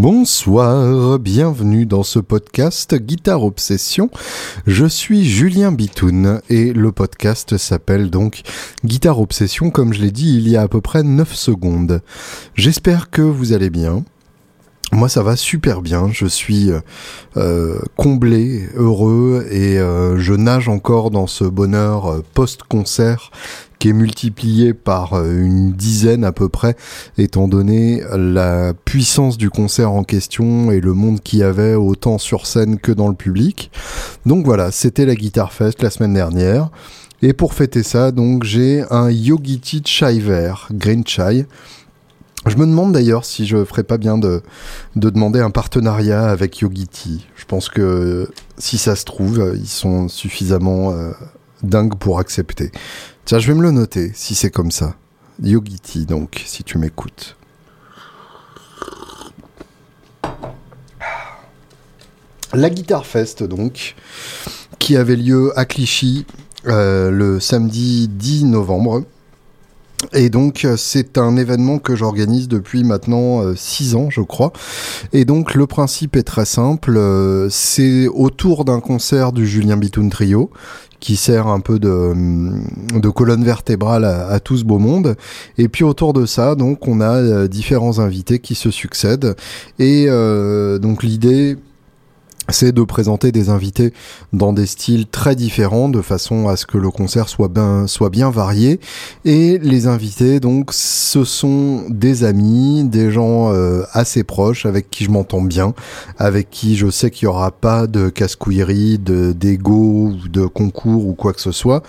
Bonsoir, bienvenue dans ce podcast Guitare Obsession. Je suis Julien Bitoun et le podcast s'appelle donc Guitare Obsession comme je l'ai dit il y a à peu près 9 secondes. J'espère que vous allez bien. Moi ça va super bien, je suis euh, comblé, heureux et euh, je nage encore dans ce bonheur euh, post-concert qui est multiplié par euh, une dizaine à peu près, étant donné la puissance du concert en question et le monde qu'il y avait autant sur scène que dans le public. Donc voilà, c'était la Guitar Fest la semaine dernière. Et pour fêter ça, donc j'ai un Yogiti Chai vert, Green Chai. Je me demande d'ailleurs si je ferais pas bien de, de demander un partenariat avec Yogiti. Je pense que si ça se trouve, ils sont suffisamment euh, dingues pour accepter. Tiens, je vais me le noter si c'est comme ça. Yogiti, donc, si tu m'écoutes. La Guitar Fest, donc, qui avait lieu à Clichy euh, le samedi 10 novembre. Et donc c'est un événement que j'organise depuis maintenant 6 ans je crois. Et donc le principe est très simple, euh, c'est autour d'un concert du Julien Bitoun Trio qui sert un peu de, colonne vertébrale à, tout ce beau monde. Et puis autour de ça, donc, on a euh, différents invités qui se succèdent. Et euh, donc l'idée c'est de présenter des invités dans des styles très différents de façon à ce que le concert soit bien, soit bien varié. Et les invités, donc, ce sont des amis, des gens euh, assez proches avec qui je m'entends bien, avec qui je sais qu'il n'y aura pas de casse-couillerie, de, d'ego de concours ou quoi que ce soit.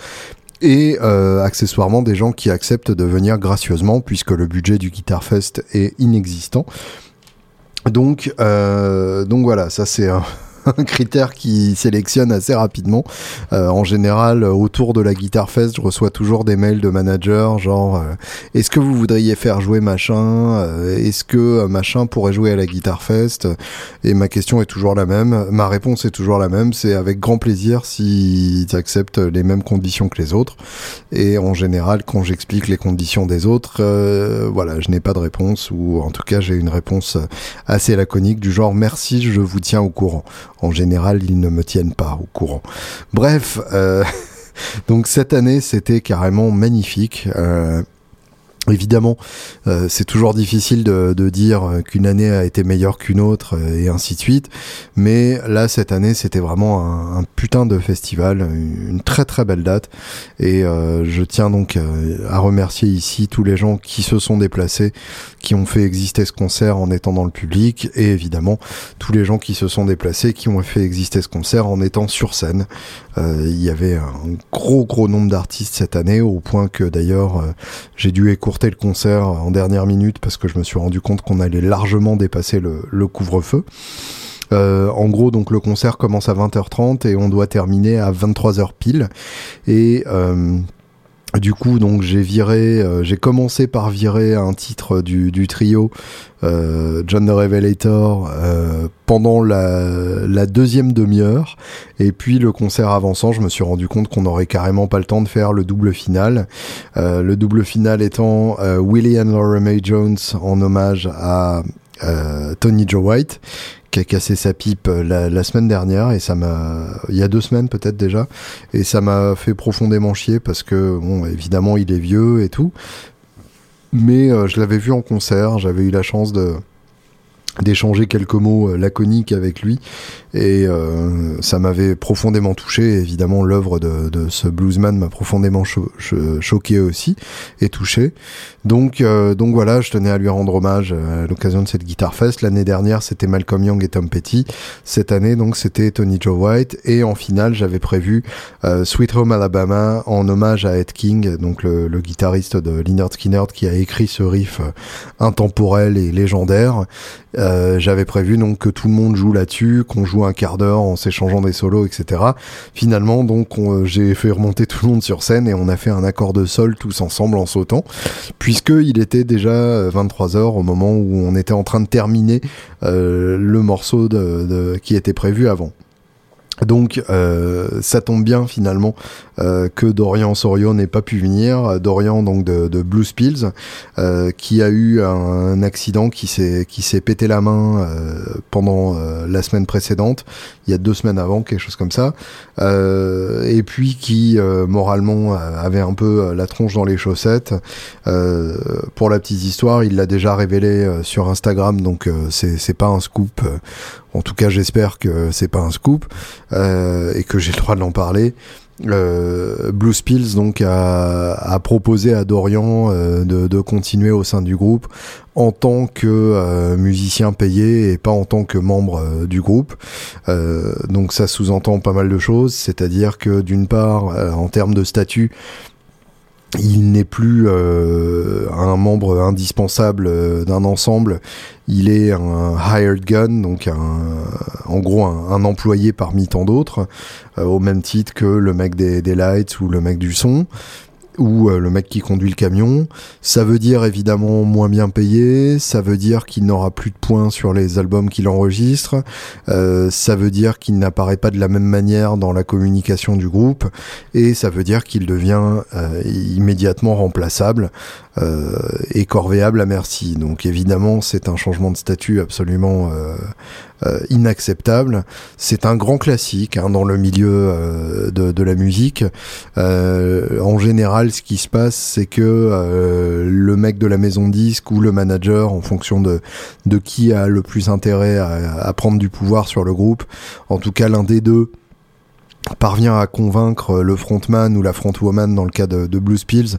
Et euh, accessoirement des gens qui acceptent de venir gracieusement puisque le budget du Guitar Fest est inexistant. Donc, euh, donc voilà, ça c'est un critère qui sélectionne assez rapidement. Euh, en général, autour de la Guitar Fest, je reçois toujours des mails de managers genre euh, est-ce que vous voudriez faire jouer machin euh, Est-ce que machin pourrait jouer à la Guitar Fest? Et ma question est toujours la même. Ma réponse est toujours la même. C'est avec grand plaisir s'ils acceptent les mêmes conditions que les autres. Et en général, quand j'explique les conditions des autres, voilà, je n'ai pas de réponse ou en tout cas j'ai une réponse assez laconique du genre merci, je vous tiens au courant en général, ils ne me tiennent pas au courant. Bref, euh, donc cette année, c'était carrément magnifique. Euh, Évidemment, euh, c'est toujours difficile de, dire qu'une année a été meilleure qu'une autre euh, et ainsi de suite. Mais là, cette année, c'était vraiment un, putain de festival, une très très belle date. Et euh, je tiens donc à remercier ici tous les gens qui se sont déplacés, qui ont fait exister ce concert en étant dans le public, et évidemment tous les gens qui se sont déplacés, qui ont fait exister ce concert en étant sur scène. Il y avait un gros gros nombre d'artistes cette année, au point que d'ailleurs j'ai dû le concert en dernière minute parce que je me suis rendu compte qu'on allait largement dépasser le, couvre-feu. Euh, en gros, donc le concert commence à 20h30 et on doit terminer à 23h pile. Et euh, du coup, donc j'ai viré, euh, j'ai commencé par virer un titre du, trio euh, John the Revelator euh, pendant la, la deuxième demi-heure, et puis le concert avançant, je me suis rendu compte qu'on n'aurait carrément pas le temps de faire le double final. Le double final étant Willie and Laura May Jones en hommage à Tony Joe White qui a cassé sa pipe euh, la, semaine dernière et ça m'a il y a deux semaines peut-être déjà. Et ça m'a fait profondément chier parce que bon évidemment il est vieux et tout. Mais euh, je l'avais vu en concert j'avais eu la chance de d'échanger quelques mots euh, laconiques avec lui. Et euh, ça m'avait profondément touché. Évidemment l'œuvre de, ce bluesman m'a profondément cho choqué aussi et touché. Donc euh, donc voilà je tenais à lui rendre hommage à l'occasion de cette Guitar Fest. L'année dernière c'était Malcolm Young et Tom Petty. Cette année donc c'était Tony Joe White. Et en finale j'avais prévu euh, Sweet Home Alabama en hommage à Ed King donc le, le guitariste de Lynyrd Skynyrd qui a écrit ce riff euh, intemporel et légendaire euh, j'avais prévu donc que tout le monde joue là-dessus, qu'on joue un quart d'heure en s'échangeant des solos, etc. Finalement, donc euh, j'ai fait remonter tout le monde sur scène et on a fait un accord de sol tous ensemble en sautant, puisque il était déjà 23 euh, heures au moment où on était en train de terminer le morceau qui était prévu avant. Donc euh, ça tombe bien finalement euh, que Dorian Sorio n'ait pas pu venir. Dorian donc de, de Blue Spills euh, qui a eu un, accident qui s'est qui s'est pété la main pendant la semaine précédente, il y a deux semaines avant quelque chose comme ça, et puis qui moralement avait un peu la tronche dans les chaussettes. pour la petite histoire, il l'a déjà révélé sur Instagram, donc c'est c'est pas un scoop. En tout cas, j'espère que c'est pas un scoop euh, et que j'ai le droit de l'en parler. Euh, Blue Spills donc a, a, proposé à Dorian euh, de, de, continuer au sein du groupe en tant que euh, musicien payé et pas en tant que membre euh, du groupe. donc ça sous-entend pas mal de choses, c'est-à-dire que d'une part en termes de statut il n'est plus euh, un membre indispensable euh, d'un ensemble, il est un hired gun, donc un, en gros un, employé parmi tant d'autres, euh, au même titre que le mec des, des lights ou le mec du son ou euh, le mec qui conduit le camion. Ça veut dire évidemment moins bien payé, ça veut dire qu'il n'aura plus de points sur les albums qu'il enregistre, euh, ça veut dire qu'il n'apparaît pas de la même manière dans la communication du groupe, et ça veut dire qu'il devient euh, immédiatement remplaçable et corvéable à merci. Donc évidemment, c'est un changement de statut absolument inacceptable. C'est un grand classique hein, dans le milieu de, de, la musique. en général, ce qui se passe, c'est que le mec de la maison disque ou le manager, en fonction de, de qui a le plus intérêt à, à prendre du pouvoir sur le groupe, en tout cas l'un des deux, parvient à convaincre le frontman ou la frontwoman dans le cas de, Blues Pills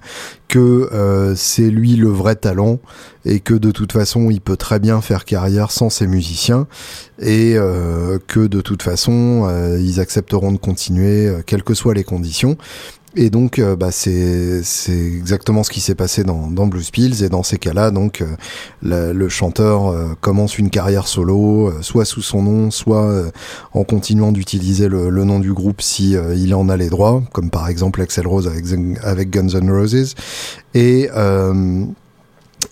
que euh, c'est lui le vrai talent et que de toute façon il peut très bien faire carrière sans ses musiciens et euh, que de toute façon euh, ils accepteront de continuer quelles que soient les conditions et donc, euh, bah, c'est exactement ce qui s'est passé dans, dans Blues Pills. Et dans ces cas-là, donc, euh, le chanteur euh, commence une carrière solo, soit sous son nom, soit en continuant d'utiliser le, le, nom du groupe si il en a les droits, comme par exemple Axel Rose avec, avec Guns N' Roses. Et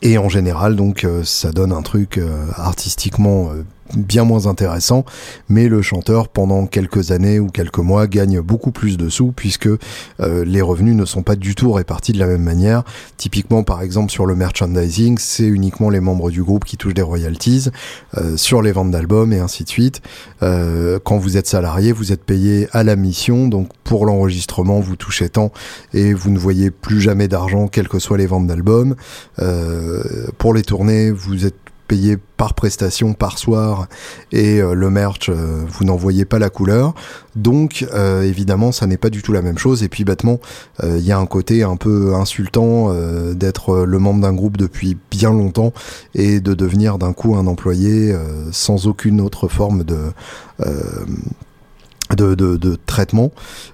et en général, donc, ça donne un truc artistiquement bien moins intéressant, mais le chanteur pendant quelques années ou quelques mois gagne beaucoup plus de sous puisque euh, les revenus ne sont pas du tout répartis de la même manière. Typiquement par exemple sur le merchandising, c'est uniquement les membres du groupe qui touchent des royalties, euh, sur les ventes d'albums et ainsi de suite. Euh, quand vous êtes salarié, vous êtes payé à la mission, donc pour l'enregistrement vous touchez tant et vous ne voyez plus jamais d'argent quelles que soient les ventes d'albums. pour les tournées, vous êtes payé par prestation, par soir, et euh, le merch, euh, vous n'en voyez pas la couleur. Donc, euh, évidemment, ça n'est pas du tout la même chose. Et puis, bêtement, il y a un côté un peu insultant d'être le membre d'un groupe depuis bien longtemps et de devenir d'un coup un employé sans aucune autre forme de de, de, de, traitement.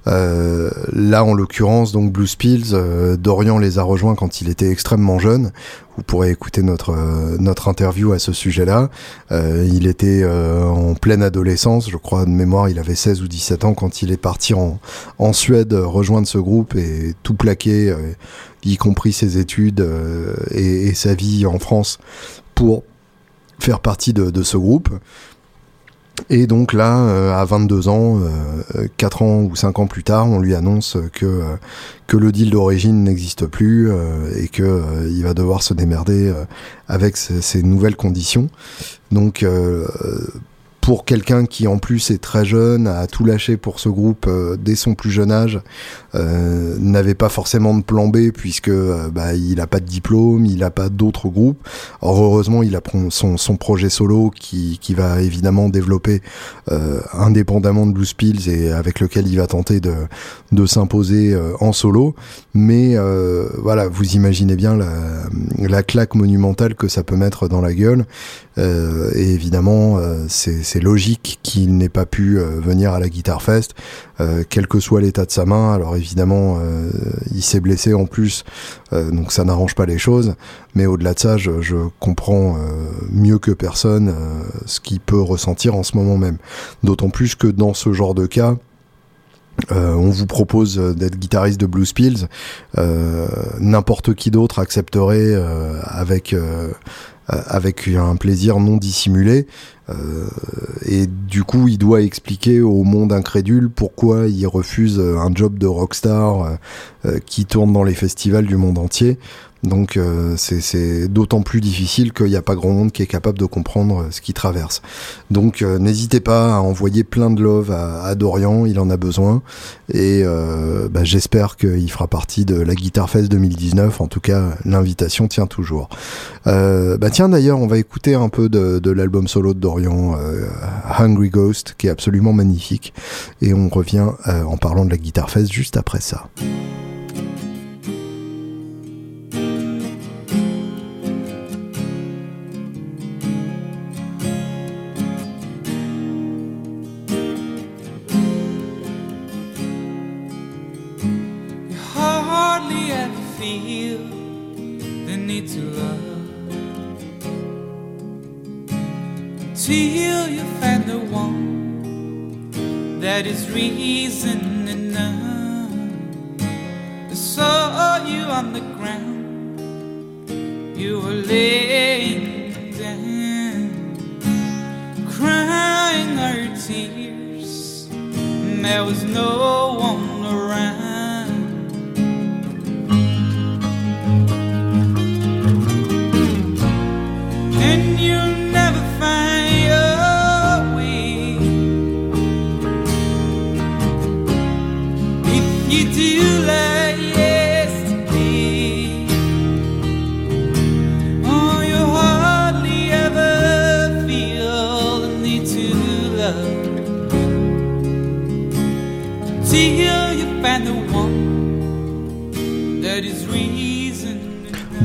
Euh, là, en l'occurrence, donc Blue Spills, euh, Dorian les a rejoints quand il était extrêmement jeune. Vous pourrez écouter notre euh, notre interview à ce sujet-là. Euh, il était en pleine adolescence, je crois de mémoire, il avait 16 ou 17 ans quand il est parti en, en Suède rejoindre ce groupe et tout plaquer, y compris ses études et, et, sa vie en France pour faire partie de, de ce groupe. Et donc là, euh, à 22 ans, euh, 4 ans ou 5 ans plus tard, on lui annonce que, euh, que le deal d'origine n'existe plus euh, et que il va devoir se démerder avec ces, ces, nouvelles conditions. Donc pour quelqu'un qui en plus est très jeune, a tout lâché pour ce groupe euh, dès son plus jeune âge, euh, n'avait pas forcément de plan B puisque euh, bah, il a pas de diplôme, il a pas d'autres groupes. Or heureusement, il a son, son projet solo qui, qui va évidemment développer euh, indépendamment de Blue Spills et avec lequel il va tenter de, de s'imposer en solo. Mais voilà, vous imaginez bien la, la claque monumentale que ça peut mettre dans la gueule. et évidemment, c'est c'est logique qu'il n'ait pas pu euh, venir à la Guitar Fest, euh, quel que soit l'état de sa main. Alors évidemment, euh, il s'est blessé en plus, donc ça n'arrange pas les choses. Mais au-delà de ça, je, comprends mieux que personne ce qu'il peut ressentir en ce moment même. D'autant plus que dans ce genre de cas, on vous propose d'être guitariste de Blues Pills. Euh, N'importe qui d'autre accepterait avec avec un plaisir non dissimulé. et du coup, il doit expliquer au monde incrédule pourquoi il refuse un job de rockstar qui tourne dans les festivals du monde entier. Donc euh, c'est d'autant plus difficile qu'il n'y a pas grand monde qui est capable de comprendre euh, ce qu'il traverse. Donc euh, n'hésitez pas à envoyer plein de love à, Dorian, il en a besoin. Et bah, j'espère qu'il fera partie de la Guitar Fest 2019. En tout cas, l'invitation tient toujours. bah tiens d'ailleurs, on va écouter un peu de, de l'album solo de Dorian, Hungry Ghost, qui est absolument magnifique. Et on revient en parlant de la Guitar Fest juste après ça. feel the need to love. Till you find the one that is reason enough. I saw you on the ground, you were laid.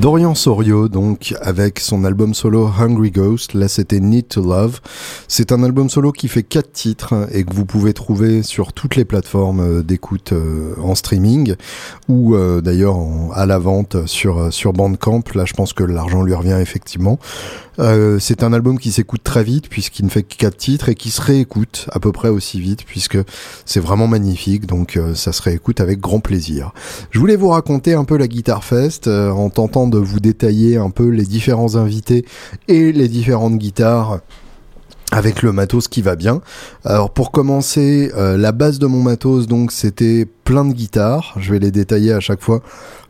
Dorian Sorio, donc, avec son album solo Hungry Ghost. Là, c'était Need to Love. C'est un album solo qui fait quatre titres et que vous pouvez trouver sur toutes les plateformes euh, d'écoute euh, en streaming ou euh, d'ailleurs à la vente sur, Bandcamp. Là, je pense que l'argent lui revient effectivement. C'est un album qui s'écoute très vite puisqu'il ne fait que quatre titres et qui se réécoute à peu près aussi vite puisque c'est vraiment magnifique donc ça se réécoute avec grand plaisir. Je voulais vous raconter un peu la Guitar Fest en tentant de vous détailler un peu les différents invités et les différentes guitares avec le matos qui va bien. Alors pour commencer, la base de mon matos donc c'était plein de guitares. Je vais les détailler à chaque fois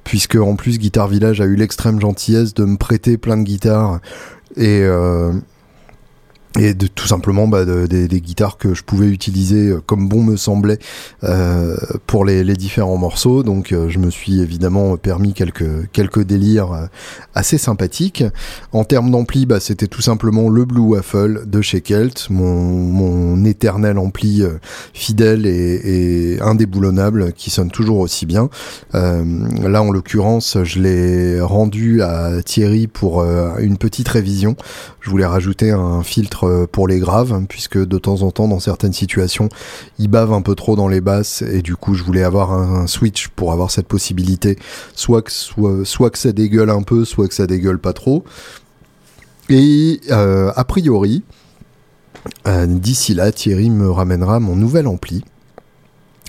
puisque en plus Guitar Village a eu l'extrême gentillesse de me prêter plein de guitares et euh, et de tout simplement bah, des, guitares que je pouvais utiliser euh, comme bon me semblait euh, pour les, différents morceaux. Donc euh, je me suis évidemment permis quelques quelques délires assez sympathiques. En termes d'ampli, bah, c'était tout simplement le Blue Waffle de chez Kelt, mon, mon éternel ampli fidèle et, et, indéboulonnable qui sonne toujours aussi bien. là en l'occurrence, je l'ai rendu à Thierry pour une petite révision. Je voulais rajouter un filtre euh, pour les graves, hein, puisque de temps en temps, dans certaines situations, il bave un peu trop dans les basses, et du coup, je voulais avoir un, switch pour avoir cette possibilité, soit que, soit, que ça dégueule un peu, soit que ça dégueule pas trop. Et euh, a priori, euh, d'ici là, Thierry me ramènera mon nouvel ampli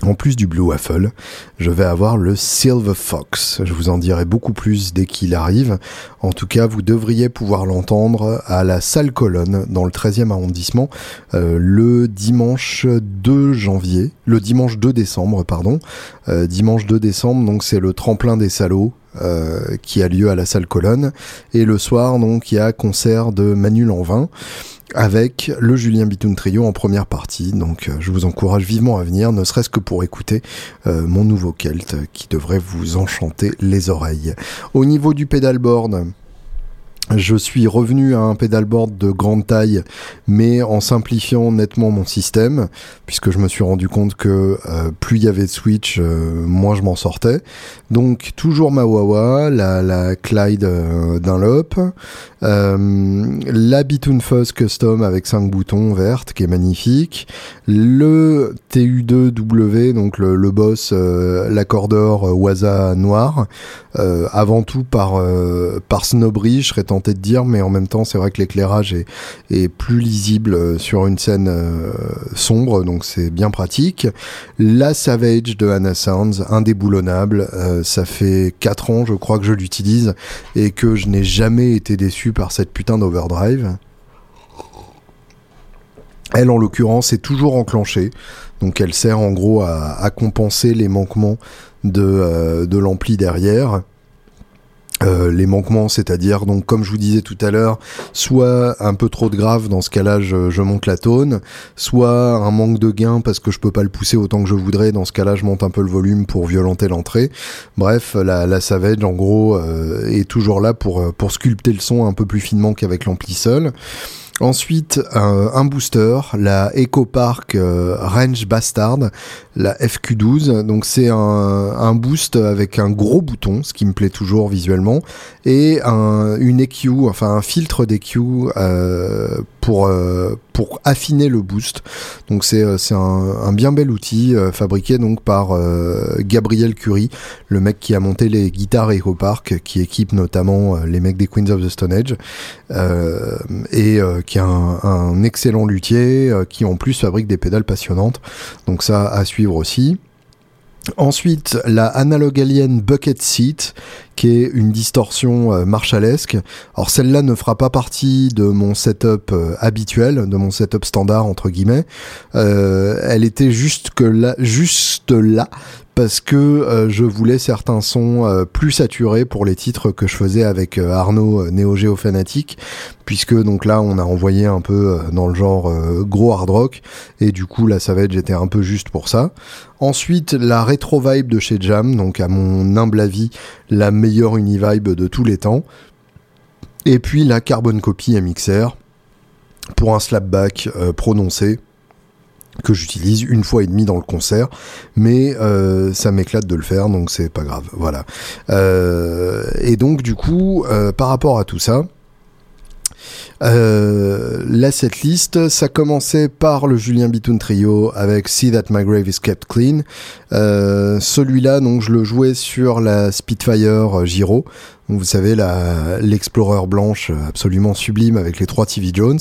en plus du Blue Waffle, je vais avoir le Silver Fox. Je vous en dirai beaucoup plus dès qu'il arrive. En tout cas, vous devriez pouvoir l'entendre à la salle Colonne dans le 13e arrondissement euh, le dimanche 2 janvier, le dimanche 2 décembre, pardon. Euh, dimanche 2 décembre, donc c'est le tremplin des salauds euh, qui a lieu à la salle Colonne. Et le soir, donc, il y a concert de Manu Lanvin avec le Julien Bitoun Trio en première partie. Donc euh, je vous encourage vivement à venir, ne serait-ce que pour écouter euh, mon nouveau Celt qui devrait vous enchanter les oreilles. Au niveau du pedalboard, je suis revenu à un pedalboard de grande taille, mais en simplifiant nettement mon système, puisque je me suis rendu compte que euh, plus il y avait de switch, euh, moins je m'en sortais. Donc toujours ma Wawa, la, Clyde euh, Dunlop, la Bitoon Fuzz Custom avec 5 boutons vertes, qui est magnifique, le TU2W, donc le, le boss, l'accordeur Waza noir, avant tout par, par snobberie, je serais tenté de dire, mais en même temps, c'est vrai que l'éclairage est, est, plus lisible sur une scène sombre, donc c'est bien pratique. La Savage de Anna Sounds, indéboulonnable. ça fait 4 ans, je crois, que je l'utilise et que je n'ai jamais été déçu par cette putain d'overdrive. Elle, en l'occurrence, est toujours enclenchée. Donc elle sert en gros à, compenser les manquements de, euh, de l'ampli derrière. Euh, les manquements, c'est-à-dire donc comme je vous disais tout à l'heure, soit un peu trop de grave dans ce cas-là, je, monte la tone, soit un manque de gain parce que je peux pas le pousser autant que je voudrais, dans ce cas-là, je monte un peu le volume pour violenter l'entrée. Bref, la, Savage en gros euh, est toujours là pour sculpter le son un peu plus finement qu'avec l'ampli seul. Ensuite, un, booster, la EcoPark euh, Range Bastard, la FQ12. Donc c'est un, boost avec un gros bouton, ce qui me plaît toujours visuellement, et un, une EQ, enfin un filtre d'EQ euh, pour euh, pour affiner le boost. Donc c'est euh, un, un, bien bel outil fabriqué donc par Gabriel Curie, le mec qui a monté les guitares EcoPark, qui équipe notamment les mecs des Queens of the Stone Age, et qui est un, un excellent luthier, qui en plus fabrique des pédales passionnantes. Donc ça à suivre aussi. Ensuite, la Analog Alien Bucket Seat, qui est une distorsion euh, marshallesque. Alors celle-là ne fera pas partie de mon setup euh, habituel, de mon setup standard entre guillemets. Euh, elle était juste que là, juste là, parce que euh, je voulais certains sons euh, plus saturés pour les titres que je faisais avec euh, Arnaud Neo Geo puisque donc là on a envoyé un peu dans le genre gros hard rock et du coup la Savage était un peu juste pour ça. Ensuite la rétro vibe de chez Jam, donc à mon humble avis la meilleure univibe de tous les temps. Et puis la Carbon Copy MXR pour un slapback prononcé que j'utilise une fois et demie dans le concert, mais euh, ça m'éclate de le faire, donc c'est pas grave. Voilà. Euh, et donc du coup, euh, par rapport à tout ça, euh, la setlist, ça commençait par le Julien Bitoun Trio avec See That My Grave Is Kept Clean. Celui-là, donc, je le jouais sur la Spitfire Giro vous savez, l'Explorer blanche absolument sublime avec les trois TV Jones,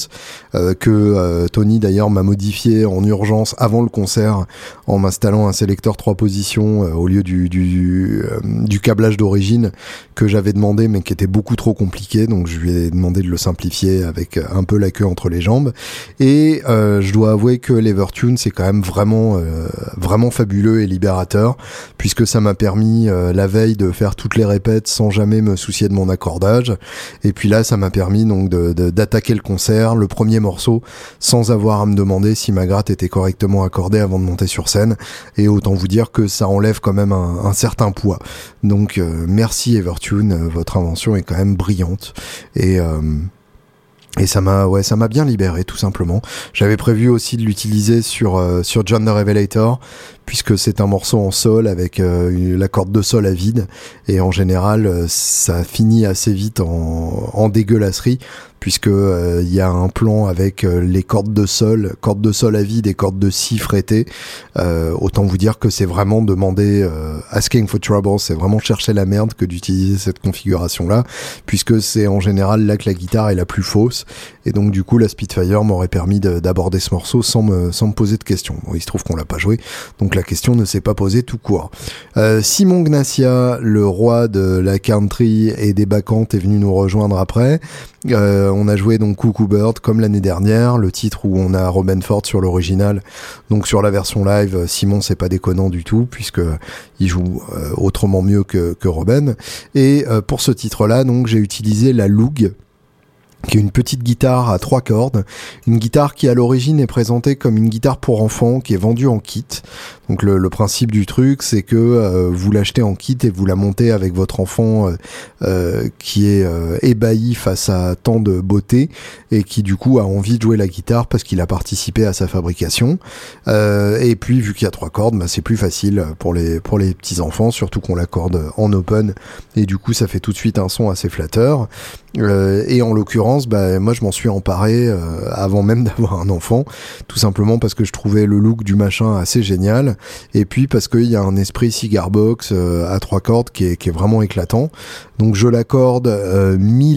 euh, que euh, Tony d'ailleurs m'a modifié en urgence avant le concert en m'installant un sélecteur trois positions euh, au lieu du, du, du câblage d'origine que j'avais demandé mais qui était beaucoup trop compliqué. Donc je lui ai demandé de le simplifier avec un peu la queue entre les jambes. Et je dois avouer que l'Evertune c'est quand même vraiment, vraiment fabuleux et libérateur puisque ça m'a permis la veille de faire toutes les répètes sans jamais me soucier de mon accordage. Et puis là, ça m'a permis donc d'attaquer le concert, le premier morceau, sans avoir à me demander si ma gratte était correctement accordée avant de monter sur scène. Et autant vous dire que ça enlève quand même un, certain poids. Donc euh, merci Evertune, euh, votre invention est quand même brillante. Et euh, et ça m'a ouais ça m'a bien libéré tout simplement. J'avais prévu aussi de l'utiliser sur sur John the Revelator puisque c'est un morceau en sol avec euh, la corde de sol à vide et en général euh, ça finit assez vite en, en dégueulasserie puisque euh, il y a un plan avec les cordes de sol, cordes de sol à vide et cordes de si frettées. autant vous dire que c'est vraiment demander asking for trouble, c'est vraiment chercher la merde que d'utiliser cette configuration là, puisque c'est en général là que la guitare est la plus fausse et donc du coup la Spitfire m'aurait permis d'aborder ce morceau sans me sans me poser de questions. Il se trouve qu'on l'a pas joué, donc la question ne s'est pas posée tout court. Euh, Simon Gnacia, le roi de la country et des bacchantes, est venu nous rejoindre après. Euh, on a joué donc Cuckoo Bird comme l'année dernière, le titre où on a Robin Ford sur l'original. Donc sur la version live, Simon c'est pas déconnant du tout puisque il joue euh, autrement mieux que, Robin. Et pour ce titre-là, donc j'ai utilisé la Loog qui est une petite guitare à trois cordes, une guitare qui à l'origine est présentée comme une guitare pour enfants, qui est vendue en kit. Donc le, principe du truc, c'est que euh, vous l'achetez en kit et vous la montez avec votre enfant euh, euh, qui est ébahi face à tant de beauté et qui du coup a envie de jouer la guitare parce qu'il a participé à sa fabrication. et puis vu qu'il y a trois cordes, bah, c'est plus facile pour les pour les petits enfants, surtout qu'on l'accorde en open et du coup ça fait tout de suite un son assez flatteur. et en l'occurrence, bah, moi je m'en suis emparé avant même d'avoir un enfant, tout simplement parce que je trouvais le look du machin assez génial et puis parce qu'il y a un esprit cigar box euh, à trois cordes qui est, vraiment éclatant. Donc je l'accorde euh, mi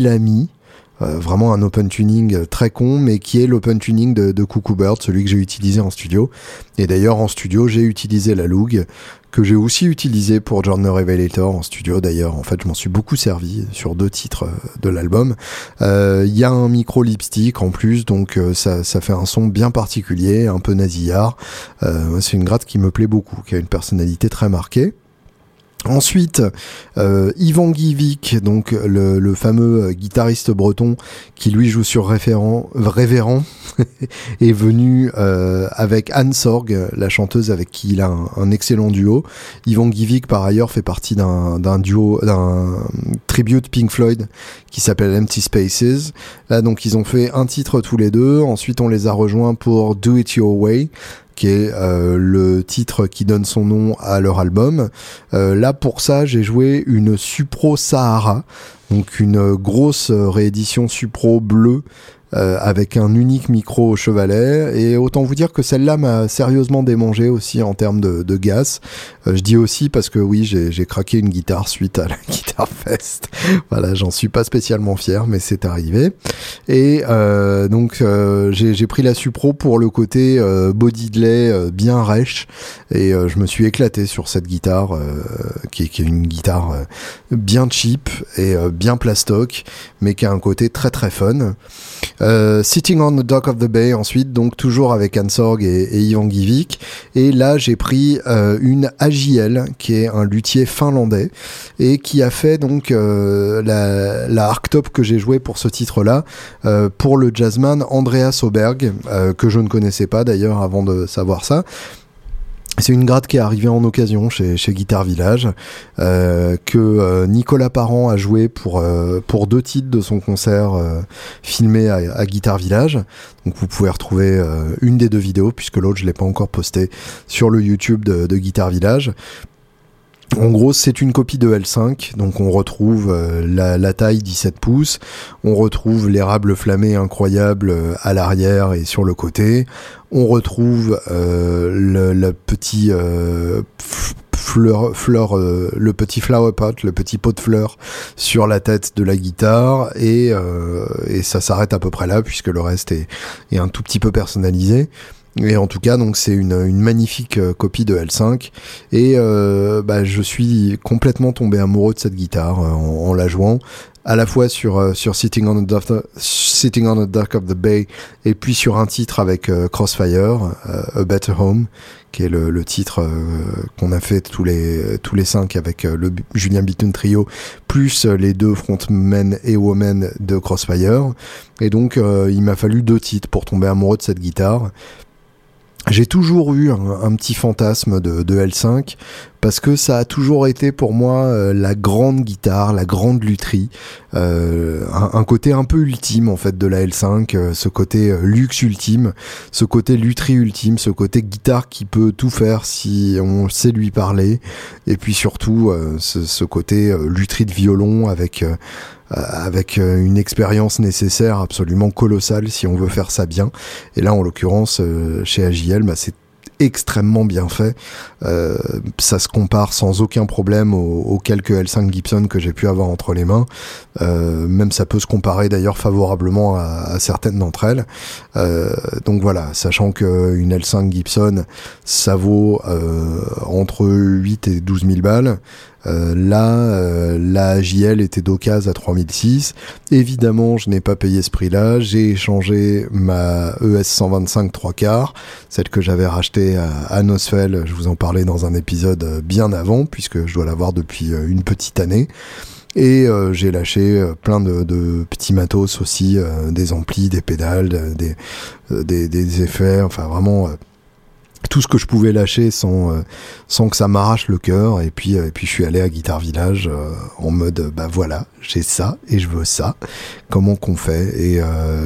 mi vraiment un open tuning très con, mais qui est l'open tuning de, de Cuckoo Bird, celui que j'ai utilisé en studio. Et d'ailleurs, en studio, j'ai utilisé la Loog, que j'ai aussi utilisé pour Journey Revelator en studio d'ailleurs. En fait, je m'en suis beaucoup servi sur deux titres de l'album. Il y a un micro lipstick en plus, donc ça, ça fait un son bien particulier, un peu nasillard. C'est une gratte qui me plaît beaucoup, qui a une personnalité très marquée. Ensuite, euh, Ivan Givik, donc le, fameux guitariste breton qui lui joue sur référent, Révérend, est venu euh, avec Anne Sorg, la chanteuse avec qui il a un, excellent duo. Ivan Givik, par ailleurs, fait partie d'un duo, d'un tribute Pink Floyd qui s'appelle Empty Spaces. Là, donc, ils ont fait un titre tous les deux. Ensuite, on les a rejoints pour Do It Your Way qui est euh, le titre qui donne son nom à leur album. Euh, là, pour ça, j'ai joué une Supro Sahara, donc une grosse réédition Supro bleue euh, avec un unique micro au chevalet. Et autant vous dire que celle-là m'a sérieusement démangé aussi en termes de, de gaz. Euh, je dis aussi parce que oui, j'ai craqué une guitare suite à la Guitar Fest. voilà, j'en suis pas spécialement fier, mais c'est arrivé. Et euh, donc j'ai pris la Supro pour le côté body delay bien rêche. Et je me suis éclaté sur cette guitare qui, qui, est une guitare bien cheap et bien plastoc, mais qui a un côté très très fun. Euh, Sitting on the Dock of the Bay ensuite, donc toujours avec Ansorg et, et Ivan Givik. Et là, j'ai pris euh, une AJL, qui est un luthier finlandais, et qui a fait donc euh, la, la Arctop que j'ai joué pour ce titre-là, pour le jazzman Andreas Oberg, que je ne connaissais pas d'ailleurs avant de savoir ça. C'est une grade qui est arrivée en occasion chez, chez Guitar Village, euh, que euh, Nicolas Parent a joué pour, euh, pour deux titres de son concert filmé à, à, Guitar Village. Donc vous pouvez retrouver une des deux vidéos, puisque l'autre je l'ai pas encore posté sur le YouTube de, de Guitar Village. En gros, c'est une copie de L5, donc on retrouve euh, la, taille 17 pouces, on retrouve l'érable flammé incroyable euh, à l'arrière et sur le côté, on retrouve euh, le, petit fleur, le petit flower pot, le petit pot de fleurs sur la tête de la guitare. Et, ça s'arrête à peu près là puisque le reste est, est un tout petit peu personnalisé. Et en tout cas, donc c'est une, une, magnifique euh, copie de L5. Et euh, bah, je suis complètement tombé amoureux de cette guitare euh, en, en, la jouant, à la fois sur euh, sur Sitting on the Dark, Sitting on the Dark of the Bay, et puis sur un titre avec Crossfire, A Better Home, qui est le, le titre qu'on a fait tous les tous les cinq avec le Julien Bitton trio, plus les deux frontmen et women de Crossfire. Et donc, il m'a fallu deux titres pour tomber amoureux de cette guitare j'ai toujours eu un, petit fantasme de, de, L5 parce que ça a toujours été pour moi euh, la grande guitare, la grande lutherie, euh, un, côté un peu ultime en fait de la L5, euh, ce côté luxe ultime, ce côté lutherie ultime, ce côté guitare qui peut tout faire si on sait lui parler, et puis surtout ce, côté lutherie de violon avec avec une expérience nécessaire absolument colossale si on veut faire ça bien. Et là, en l'occurrence, chez AJL, bah, c'est extrêmement bien fait. Euh, ça se compare sans aucun problème aux, quelques L5 Gibson que j'ai pu avoir entre les mains. Euh, même ça peut se comparer d'ailleurs favorablement à, certaines d'entre elles. Euh, donc voilà, sachant qu'une L5 Gibson, ça vaut entre 8 et 12 000 balles. Euh, là, euh, la JL était d'occasion à 3006. Évidemment, je n'ai pas payé ce prix-là. J'ai échangé ma ES 125 3 quarts, celle que j'avais rachetée à, Nosfell. Je vous en parlais dans un épisode bien avant, puisque je dois l'avoir depuis euh, une petite année. Et j'ai lâché plein de, petits matos aussi, des amplis, des pédales, des effets, enfin vraiment tout ce que je pouvais lâcher sans euh, sans que ça m'arrache le cœur. Et puis euh, et puis je suis allé à Guitar Village euh, en mode bah voilà j'ai ça et je veux ça. Comment qu'on fait? Et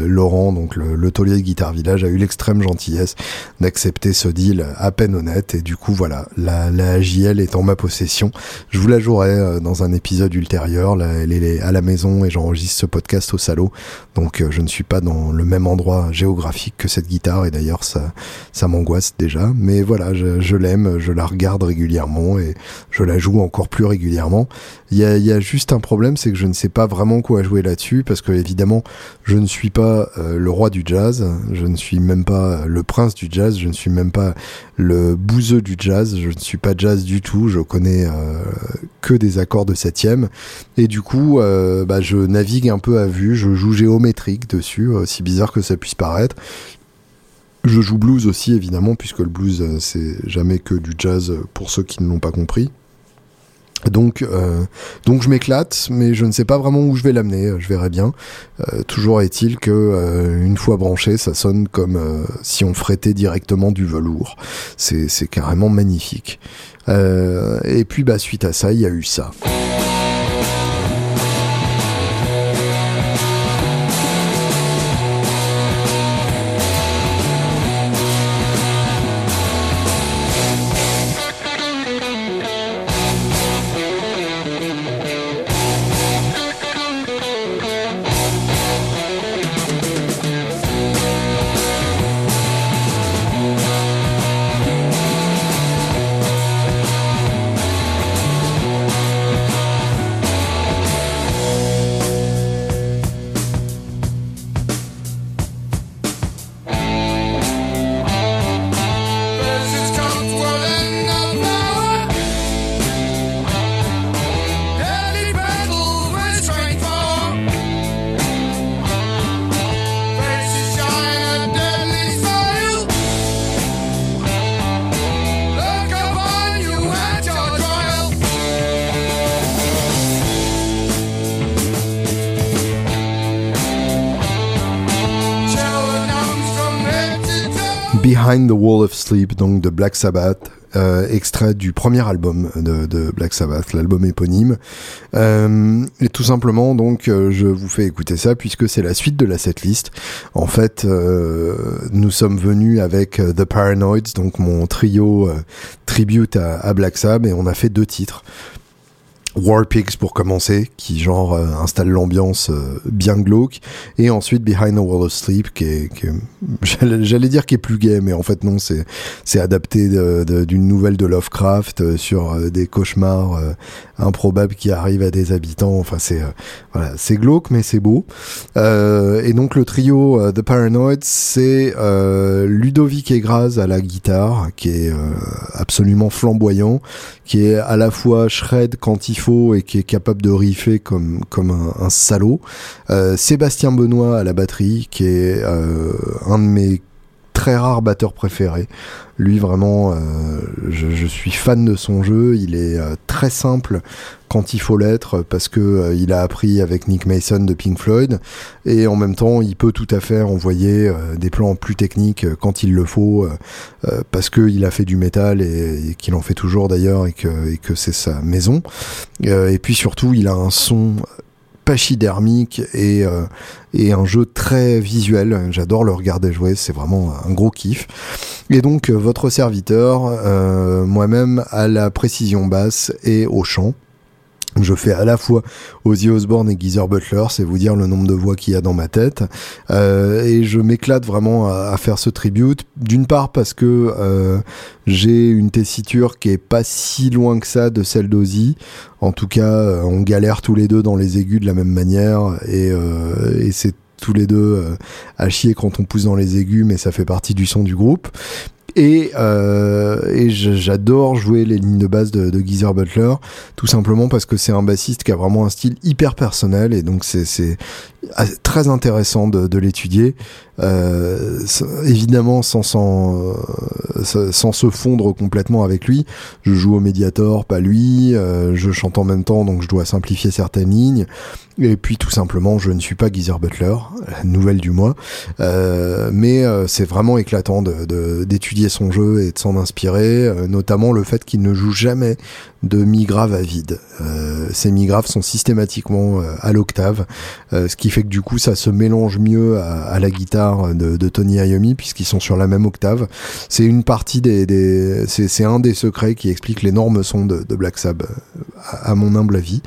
Laurent donc le, le taulier de Guitar Village a eu l'extrême gentillesse d'accepter ce deal à peine honnête. Et du coup voilà la la JL est en ma possession. Je vous la jouerai dans un épisode ultérieur. Là, elle est à la maison et j'enregistre ce podcast au salaud donc je ne suis pas dans le même endroit géographique que cette guitare. Et d'ailleurs ça ça m'angoisse déjà mais voilà, je, l'aime, je la regarde régulièrement et je la joue encore plus régulièrement. Il y a, juste un problème, c'est que je ne sais pas vraiment quoi jouer là-dessus, parce que évidemment, je ne suis pas euh, le roi du jazz, je ne suis même pas le prince du jazz, je ne suis même pas le bouseux du jazz, je ne suis pas jazz du tout, je connais euh, que des accords de septième, et du coup, euh, bah, je navigue un peu à vue, je joue géométrique dessus, aussi bizarre que ça puisse paraître. Je joue blues aussi, évidemment, puisque le blues, c'est jamais que du jazz pour ceux qui ne l'ont pas compris. Donc, euh, donc je m'éclate, mais je ne sais pas vraiment où je vais l'amener. Je verrai bien. Euh, toujours est-il que euh, une fois branché, ça sonne comme si on frettait directement du velours. C'est, c'est carrément magnifique. et puis, bah, suite à ça, il y a eu ça. Of Sleep, donc de Black Sabbath, euh, extrait du premier album de, Black Sabbath, l'album éponyme. Euh, et tout simplement, donc, euh, je vous fais écouter ça puisque c'est la suite de la setlist. En fait, nous sommes venus avec The Paranoids, donc mon trio tribute à, à Black Sabbath, et on a fait deux titres. Warpigs pour commencer, qui genre euh, installe l'ambiance euh, bien glauque, et ensuite Behind the World of Sleep, qui est, j'allais dire qui est plus gay, mais en fait non, c'est c'est adapté d'une nouvelle de Lovecraft euh, sur des cauchemars improbables qui arrivent à des habitants. Enfin c'est voilà, c'est glauque, mais c'est beau. et donc le trio The Paranoid, c'est Ludovic Egraz à la guitare, qui est absolument flamboyant, qui est à la fois shred quand il faut et qui est capable de riffer comme, comme un, salaud. Euh, Sébastien Benoît à la batterie, qui est euh, un de mes très rares batteurs préférés. Lui vraiment, euh, je, suis fan de son jeu. Il est très simple quand il faut l'être parce que il a appris avec Nick Mason de Pink Floyd et en même temps il peut tout à fait envoyer des plans plus techniques quand il le faut parce que il a fait du métal et, qu'il en fait toujours d'ailleurs et que c'est sa maison. et puis surtout il a un son et, euh, et un jeu très visuel. J'adore le regarder jouer, c'est vraiment un gros kiff. Et donc euh, votre serviteur, euh, moi-même, à la précision basse et au chant. Je fais à la fois Ozzy Osbourne et Geezer Butler, c'est vous dire le nombre de voix qu'il y a dans ma tête. Euh, et je m'éclate vraiment à, faire ce tribute. D'une part parce que euh, j'ai une tessiture qui est pas si loin que ça de celle d'Ozzy. En tout cas, euh, on galère tous les deux dans les aigus de la même manière et, et c'est tous les deux à chier quand on pousse dans les aigus, mais ça fait partie du son du groupe. Et, euh, et j'adore jouer les lignes de basse de, de Geezer Butler, tout simplement parce que c'est un bassiste qui a vraiment un style hyper personnel et donc c'est très intéressant de, de l'étudier. Euh, évidemment sans, sans, euh, sans se fondre complètement avec lui. Je joue au Mediator, pas lui. Euh, je chante en même temps, donc je dois simplifier certaines lignes. Et puis tout simplement, je ne suis pas Geezer Butler, nouvelle du mois. Euh, mais c'est vraiment éclatant d'étudier de, son jeu et de s'en inspirer, notamment le fait qu'il ne joue jamais de mi grave à vide. Euh, ces mi graves sont systématiquement à l'octave, ce qui fait que du coup ça se mélange mieux à, à la guitare de, Tony Iommi puisqu'ils sont sur la même octave. C'est une partie des, c'est un des secrets qui explique l'énorme son de, Black Sabbath à, mon humble avis.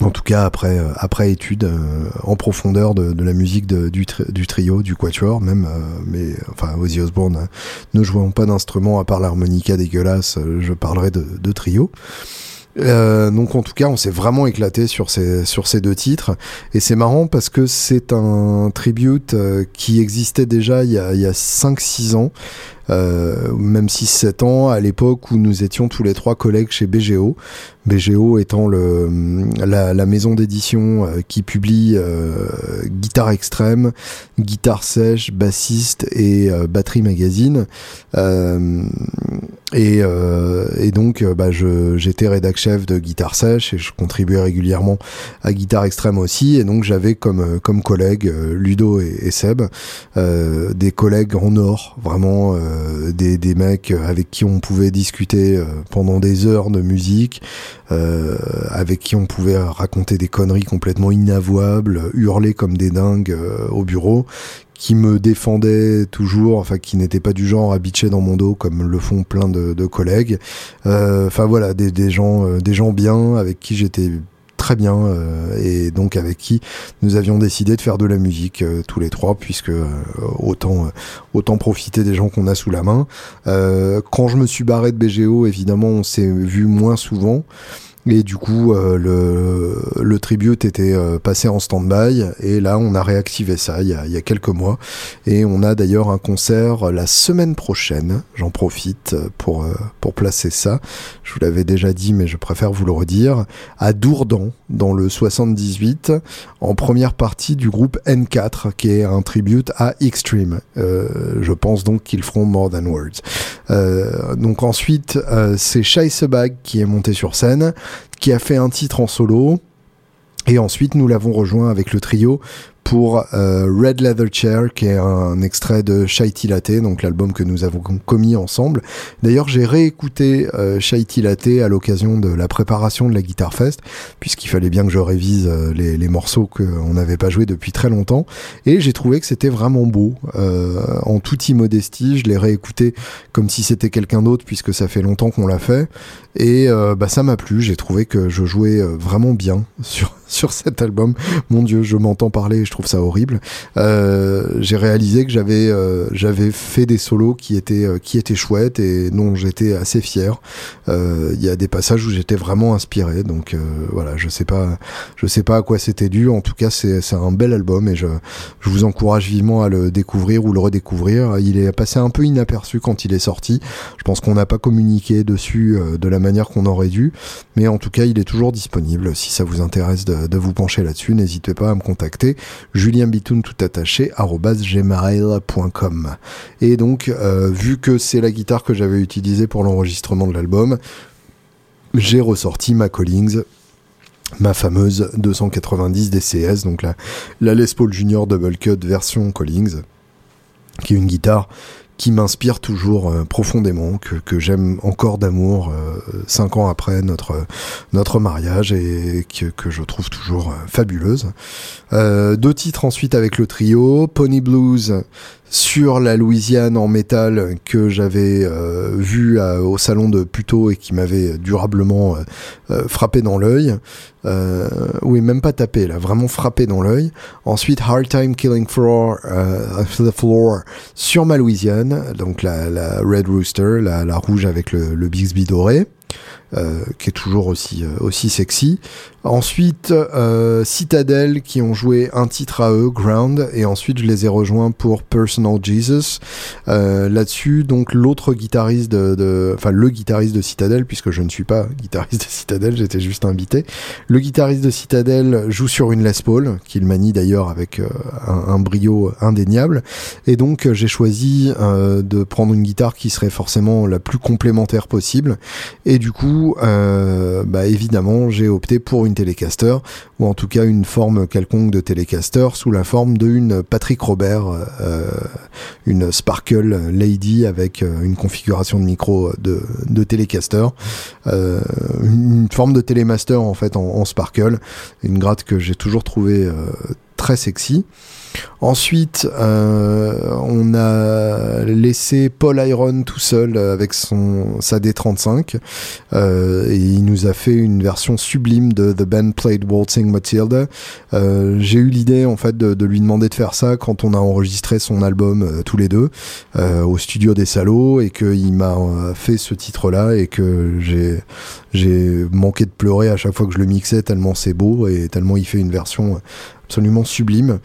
En tout cas après euh, après étude euh, en profondeur de, la musique du, trio du quatuor même euh, mais enfin Ozzy Osbourne ne jouant pas d'instrument à part l'harmonica dégueulasse je parlerai de, de trio. Euh, donc en tout cas, on s'est vraiment éclaté sur ces sur ces deux titres. Et c'est marrant parce que c'est un tribute qui existait déjà il y a il y a 5 6 ans euh, même 6-7 ans, à l'époque où nous étions tous les trois collègues chez BGO. BGO étant le, la, maison d'édition euh, qui publie euh, guitare extrême, guitare sèche, bassiste et euh, batterie magazine. et, et donc, bah, j'étais rédac chef de guitare sèche et je contribuais régulièrement à guitare extrême aussi. Et donc, j'avais comme, comme collègues Ludo et, Seb, des collègues en or, vraiment euh, des, des, mecs avec qui on pouvait discuter euh, pendant des heures de musique, euh, avec qui on pouvait raconter des conneries complètement inavouables, hurler comme des dingues au bureau, qui me défendaient toujours, enfin qui n'étaient pas du genre à bitcher dans mon dos comme le font plein de, collègues. Enfin voilà, des gens bien avec qui j'étais très bien euh, et donc avec qui nous avions décidé de faire de la musique euh, tous les trois puisque euh, autant autant profiter des gens qu'on a sous la main. quand je me suis barré de BGO, évidemment, on s'est vu moins souvent. Et du coup, euh, le, le tribute était euh, passé en stand-by. Et là, on a réactivé ça il y a, il y a quelques mois. Et on a d'ailleurs un concert la semaine prochaine. J'en profite pour, euh, pour placer ça. Je vous l'avais déjà dit, mais je préfère vous le redire. À Dourdan, dans le 78, en première partie du groupe N4, qui est un tribute à Extreme. je pense donc qu'ils feront More Than Words. donc ensuite, c'est Scheissebag qui est monté sur scène qui a fait un titre en solo. Et ensuite, nous l'avons rejoint avec le trio pour euh, Red Leather Chair, qui est un extrait de Shaiti Latte, donc l'album que nous avons commis ensemble. D'ailleurs, j'ai réécouté euh, Shaiti Latte à l'occasion de la préparation de la Guitar Fest, puisqu'il fallait bien que je révise euh, les, les, morceaux qu'on n'avait pas joués depuis très longtemps, et j'ai trouvé que c'était vraiment beau. Euh, en toute immodestie, je l'ai réécouté comme si c'était quelqu'un d'autre, puisque ça fait longtemps qu'on l'a fait, et euh, bah, ça m'a plu. J'ai trouvé que je jouais vraiment bien sur sur cet album. Mon Dieu, je m'entends parler je trouve ça horrible. Euh, j'ai réalisé que j'avais euh, j'avais fait des solos qui étaient euh, qui étaient chouettes et dont j'étais assez fier. Il y a des passages où j'étais vraiment inspiré, donc voilà, je sais pas je sais pas à quoi c'était dû. En tout cas, c'est c'est un bel album et je je vous encourage vivement à le découvrir ou le redécouvrir. Il est passé un peu inaperçu quand il est sorti. Je pense qu'on n'a pas communiqué dessus de la manière qu'on aurait dû, mais en tout cas, il est toujours disponible. Si ça vous intéresse de, vous pencher là-dessus, n'hésitez pas à me contacter julien bitoun tout attaché gmail.com et donc euh, vu que c'est la guitare que j'avais utilisée pour l'enregistrement de l'album j'ai ressorti ma Collings ma fameuse 290 DCS donc la, la Les Paul Junior Double Cut version Collings qui est une guitare qui m'inspire toujours euh, profondément, que, que j'aime encore d'amour euh, cinq ans après notre notre mariage et que, que je trouve toujours euh, fabuleuse. deux titres ensuite avec le trio, Pony Blues sur la Louisiane en métal que j'avais euh, vu au salon de Puto et qui m'avait durablement euh, euh, frappé dans l'œil. oui, même pas tapé, là, vraiment frappé dans l'œil. Ensuite, Hard Time Killing Floor, the Floor sur ma Louisiane, donc la, la Red Rooster, la, la rouge avec le, le Bixby doré. Euh, qui est toujours aussi, euh, aussi sexy. Ensuite, euh, Citadel qui ont joué un titre à eux, Ground, et ensuite je les ai rejoints pour Personal Jesus. Là-dessus, donc l'autre guitariste de, enfin le guitariste de Citadel, puisque je ne suis pas guitariste de Citadel, j'étais juste invité. Le guitariste de Citadel joue sur une Les Paul, qu'il manie d'ailleurs avec un, un, brio indéniable, et donc j'ai choisi de prendre une guitare qui serait forcément la plus complémentaire possible, et du coup euh, bah évidemment, j'ai opté pour une Telecaster, ou en tout cas une forme quelconque de Telecaster sous la forme d'une Patrick Robert, euh, une Sparkle Lady avec euh, une configuration de micro de, de Telecaster, une forme de Telemaster en fait en, en Sparkle, une gratte que j'ai toujours trouvé très sexy. Ensuite, euh, on a laissé Paul Iron tout seul avec son sa D35 euh, et il nous a fait une version sublime de The Band Played Waltzing Matilda. Euh, J'ai eu l'idée en fait de, de, lui demander de faire ça quand on a enregistré son album euh, tous les deux euh, au studio des Salauds et qu'il m'a fait ce titre-là et que j'ai j'ai manqué de pleurer à chaque fois que je le mixais tellement c'est beau et tellement il fait une version absolument sublime.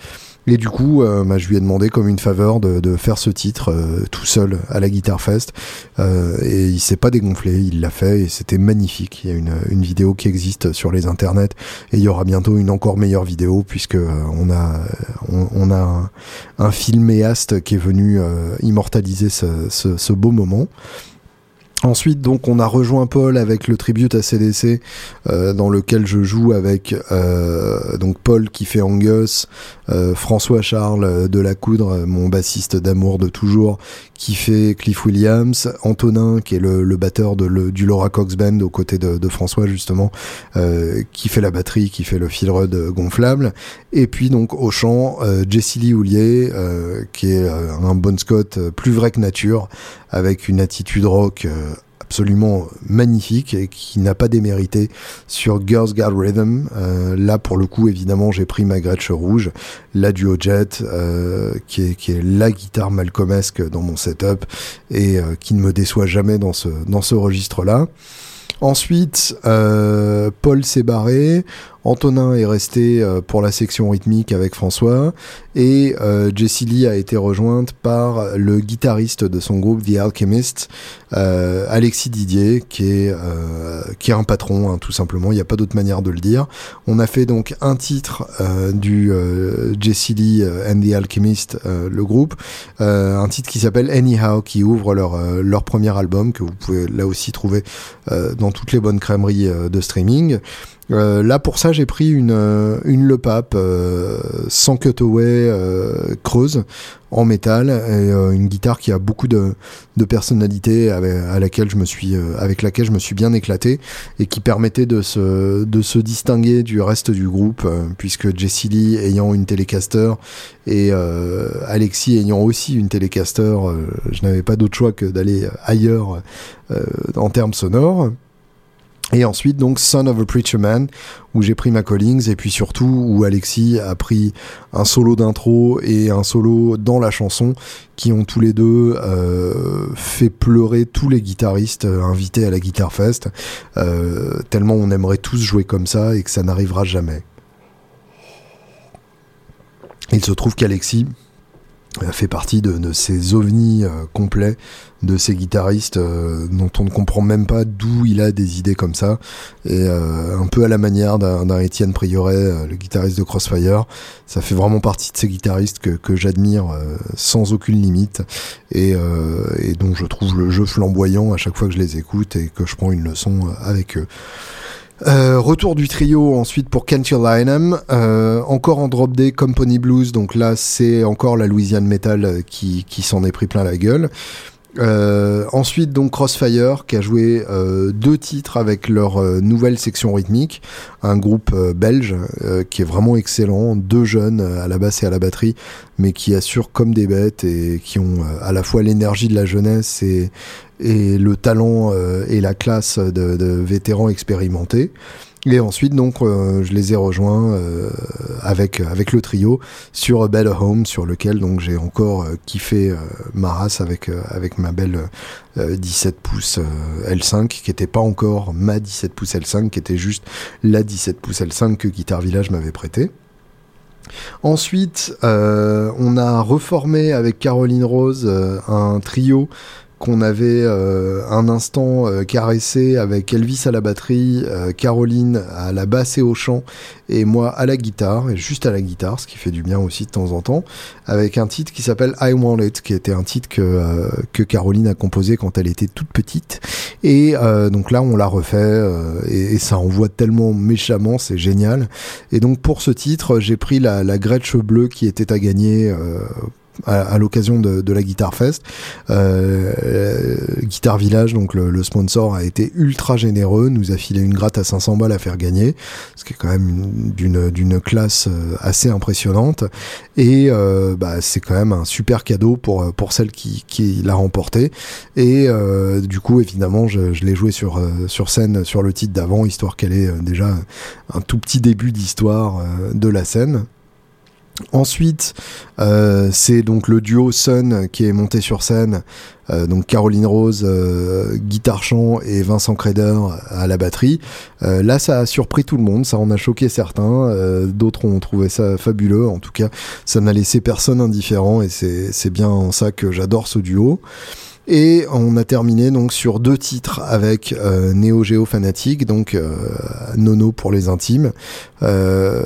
Et du coup, euh, bah, je lui ai demandé comme une faveur de, faire ce titre euh, tout seul à la Guitar Fest. Euh, et il s'est pas dégonflé, il l'a fait et c'était magnifique. Il y a une, vidéo qui existe sur les internets et il y aura bientôt une encore meilleure vidéo puisque on a on, a un, filméaste qui est venu immortaliser ce, beau moment. Ensuite, donc, on a rejoint Paul avec le tribute à CDC, dans lequel je joue avec donc Paul qui fait Angus, euh, François Charles de la Coudre, mon bassiste d'amour de toujours, qui fait Cliff Williams, Antonin qui est le, batteur de le, du Laura Cox Band aux côtés de, François justement, euh, qui fait la batterie, qui fait le fil rod gonflable, et puis donc au chant euh, Jessie Lee Houllier, euh, qui est un Bon Scott plus vrai que nature, avec une attitude rock absolument magnifique et qui n'a pas démérité sur Girls Guard Rhythm. Euh, là, pour le coup, évidemment, j'ai pris ma Gretsch rouge, la Duo Jet, euh, qui, est, qui est la guitare malcomesque dans mon setup et euh, qui ne me déçoit jamais dans ce, dans ce registre-là. Ensuite, euh, Paul s'est barré, Antonin est resté euh, pour la section rythmique avec François, et euh, Jessie Lee a été rejointe par le guitariste de son groupe The Alchemist, euh, Alexis Didier, qui est, euh, qui est un patron, hein, tout simplement, il n'y a pas d'autre manière de le dire. On a fait donc un titre euh, du Jessie Lee and The Alchemist, le groupe, un titre qui s'appelle Anyhow, qui ouvre leur, leur premier album, que vous pouvez là aussi trouver dans toutes les bonnes crèmeries de streaming. Euh, là pour ça j'ai pris une euh, une Le Pape euh, sans cutaway euh, creuse en métal et une guitare qui a beaucoup de, de personnalité avec, à laquelle je me suis avec laquelle je me suis bien éclaté et qui permettait de se de se distinguer du reste du groupe puisque Jessie Lee ayant une Telecaster et Alexis ayant aussi une Telecaster je n'avais pas d'autre choix que d'aller ailleurs en termes sonores et ensuite, donc, Son of a Preacher Man, où j'ai pris ma Collins, et puis surtout, où Alexis a pris un solo d'intro et un solo dans la chanson, qui ont tous les deux euh, fait pleurer tous les guitaristes euh, invités à la Guitar Fest, euh, tellement on aimerait tous jouer comme ça, et que ça n'arrivera jamais. Il se trouve qu'Alexis, fait partie de, de ces ovnis euh, complets de ces guitaristes euh, dont on ne comprend même pas d'où il a des idées comme ça. Et euh, un peu à la manière d'un Étienne Prioret le guitariste de Crossfire. Ça fait vraiment partie de ces guitaristes que, que j'admire sans aucune limite. Et, et dont je trouve le jeu flamboyant à chaque fois que je les écoute et que je prends une leçon avec eux euh, retour du trio ensuite pour Line euh, encore en drop day Company Blues, donc là c'est encore la Louisiane Metal euh, qui s'en est pris plein la gueule. Euh, ensuite donc Crossfire qui a joué euh, deux titres avec leur euh, nouvelle section rythmique, un groupe belge qui est vraiment excellent, deux jeunes à la basse et à la batterie, mais qui assurent comme des bêtes et qui ont à la fois l'énergie de la jeunesse et, et le talent et la classe de, de vétérans expérimentés. Et ensuite, donc, euh, je les ai rejoints euh, avec avec le trio sur Better Home, sur lequel donc j'ai encore euh, kiffé ma race avec avec ma belle 17 pouces L5, qui était pas encore ma 17 pouces L5, qui était juste la 17 pouces L5 que Guitar Village m'avait prêté. Ensuite, on a reformé avec Caroline Rose un trio qu'on avait euh, un instant euh, caressé avec Elvis à la batterie, euh, Caroline à la basse et au chant, et moi à la guitare, et juste à la guitare, ce qui fait du bien aussi de temps en temps, avec un titre qui s'appelle I Want It, qui était un titre que, Caroline a composé quand elle était toute petite. Et donc là, on l'a refait, et, et, ça envoie tellement méchamment, c'est génial. Et donc pour ce titre, j'ai pris la, la Gretsch bleue qui était à gagner à, l'occasion de, la Guitar Fest. Guitar Village, donc le, sponsor, a été ultra généreux, nous a filé une gratte à 500 balles à faire gagner, ce qui est quand même d'une d'une classe assez impressionnante. Et bah, c'est quand même un super cadeau pour pour celle qui qui l'a remporté. Et du coup, évidemment, je, je l'ai joué sur sur scène sur le titre d'avant, histoire qu'elle ait déjà un tout petit début d'histoire de la scène. Ensuite, euh, c'est donc le duo Sun qui est monté sur scène. Euh, donc Caroline Rose, euh, guitare chant et Vincent Creder à la batterie. là, ça a surpris tout le monde, ça en a choqué certains. D'autres ont trouvé ça fabuleux. En tout cas, ça n'a laissé personne indifférent et c'est bien en ça que j'adore ce duo. Et on a terminé donc sur deux titres avec euh, Neo Geo Fanatic, donc euh, Nono pour les intimes, euh,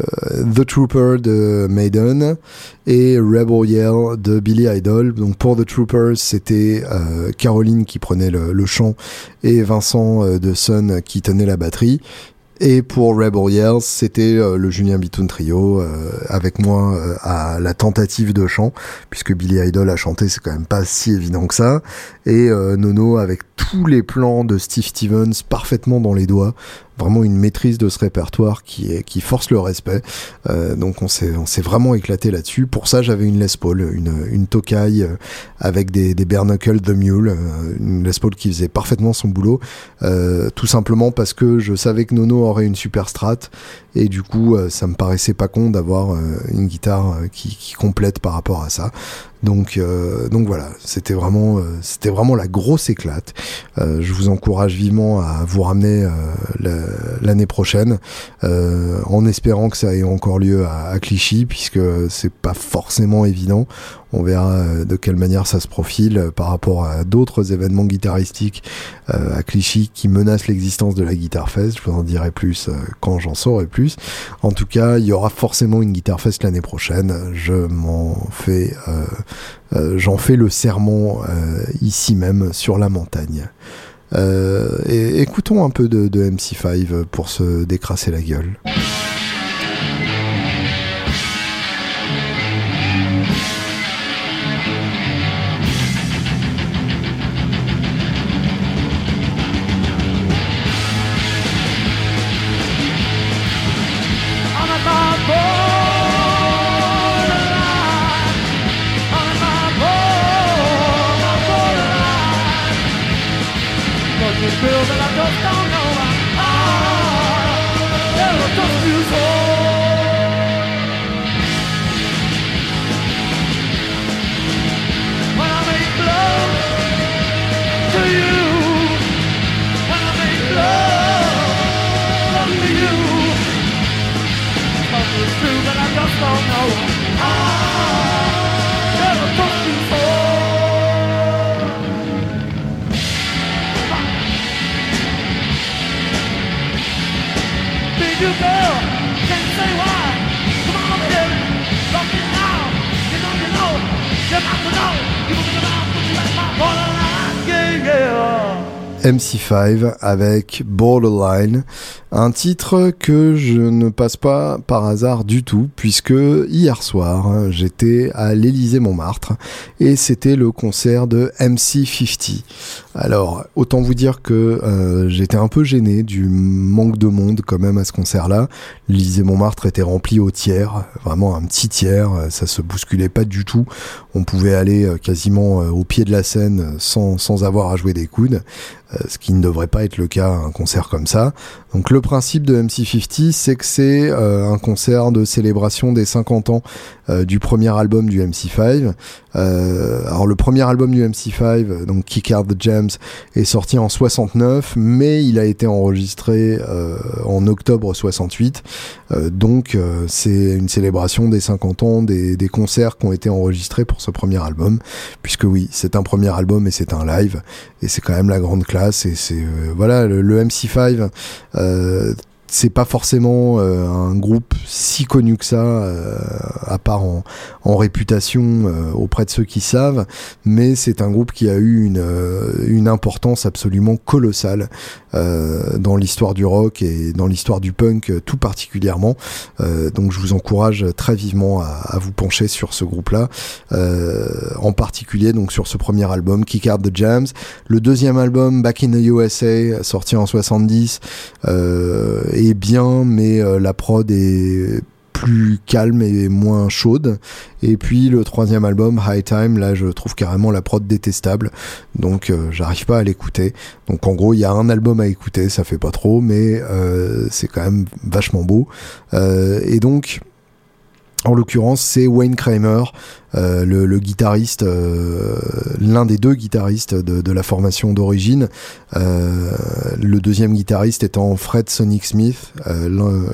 The Trooper de Maiden et Rebel Yell de Billy Idol. Donc pour The Troopers, c'était euh, Caroline qui prenait le, le chant et Vincent de Sun qui tenait la batterie. Et pour Rebel Yells, c'était euh, le Julien Bitoun Trio euh, avec moi euh, à la tentative de chant, puisque Billy Idol a chanté, c'est quand même pas si évident que ça. Et Nono avec tous les plans de Steve Stevens parfaitement dans les doigts vraiment une maîtrise de ce répertoire qui force le respect. Euh, donc on s'est on s'est vraiment éclaté là-dessus. Pour ça, j'avais une Les Paul, une une Tokai euh, avec des des bare de Mule, euh, une Les Paul qui faisait parfaitement son boulot, tout simplement parce que je savais que Nono aurait une super strat et du coup ça me paraissait pas con d'avoir une guitare qui, qui complète par rapport à ça. Donc, euh, donc voilà, c'était vraiment, euh, c'était vraiment la grosse éclate. Euh, je vous encourage vivement à vous ramener l'année prochaine, en espérant que ça ait encore lieu à, à Clichy, puisque c'est pas forcément évident. On verra euh, de quelle manière ça se profile euh, par rapport à d'autres événements guitaristiques euh, à Clichy qui menacent l'existence de la Guitar Fest. Je vous en dirai plus quand j'en saurai plus. En tout cas, il y aura forcément une Guitar Fest l'année prochaine. Je m'en fais, j'en fais le serment ici même sur la montagne. et écoutons un peu de, de MC5 pour se décrasser la gueule. MC5 avec Borderline, un titre que je ne passe pas par hasard du tout, puisque hier soir, j'étais à l'Élysée Montmartre et c'était le concert de MC50. Alors, autant vous dire que euh, j'étais un peu gêné du manque de monde quand même à ce concert-là. L'Élysée Montmartre était rempli au tiers, vraiment un petit tiers, ça se bousculait pas du tout. On pouvait aller euh, quasiment euh, au pied de la scène sans, sans avoir à jouer des coudes. Ce qui ne devrait pas être le cas à un concert comme ça. Donc le principe de MC50, c'est que c'est euh, un concert de célébration des 50 ans euh, du premier album du MC5. alors le premier album du MC5, donc Kick Out the Gems, est sorti en 69, mais il a été enregistré en octobre 68. donc c'est une célébration des 50 ans des, concerts qui ont été enregistrés pour ce premier album, puisque oui, c'est un premier album et c'est un live, et c'est quand même la grande classe et c'est euh, voilà le, MC5 euh, Uh. C'est pas forcément euh, un groupe si connu que ça, euh, à part en, en réputation euh, auprès de ceux qui savent, mais c'est un groupe qui a eu une, une importance absolument colossale dans l'histoire du rock et dans l'histoire du punk tout particulièrement. donc je vous encourage très vivement à, à vous pencher sur ce groupe-là, en particulier donc sur ce premier album, Kick Out the Jams. Le deuxième album, Back in the USA, sorti en 70, est bien, mais euh, la prod est plus calme et moins chaude. Et puis le troisième album, High Time, là je trouve carrément la prod détestable, donc euh, j'arrive pas à l'écouter. Donc en gros il y a un album à écouter, ça fait pas trop, mais euh, c'est quand même vachement beau. et donc en l'occurrence, c'est Wayne Kramer, euh, le, guitariste, euh, l'un des deux guitaristes de, la formation d'origine. Euh, le deuxième guitariste étant Fred Sonic Smith,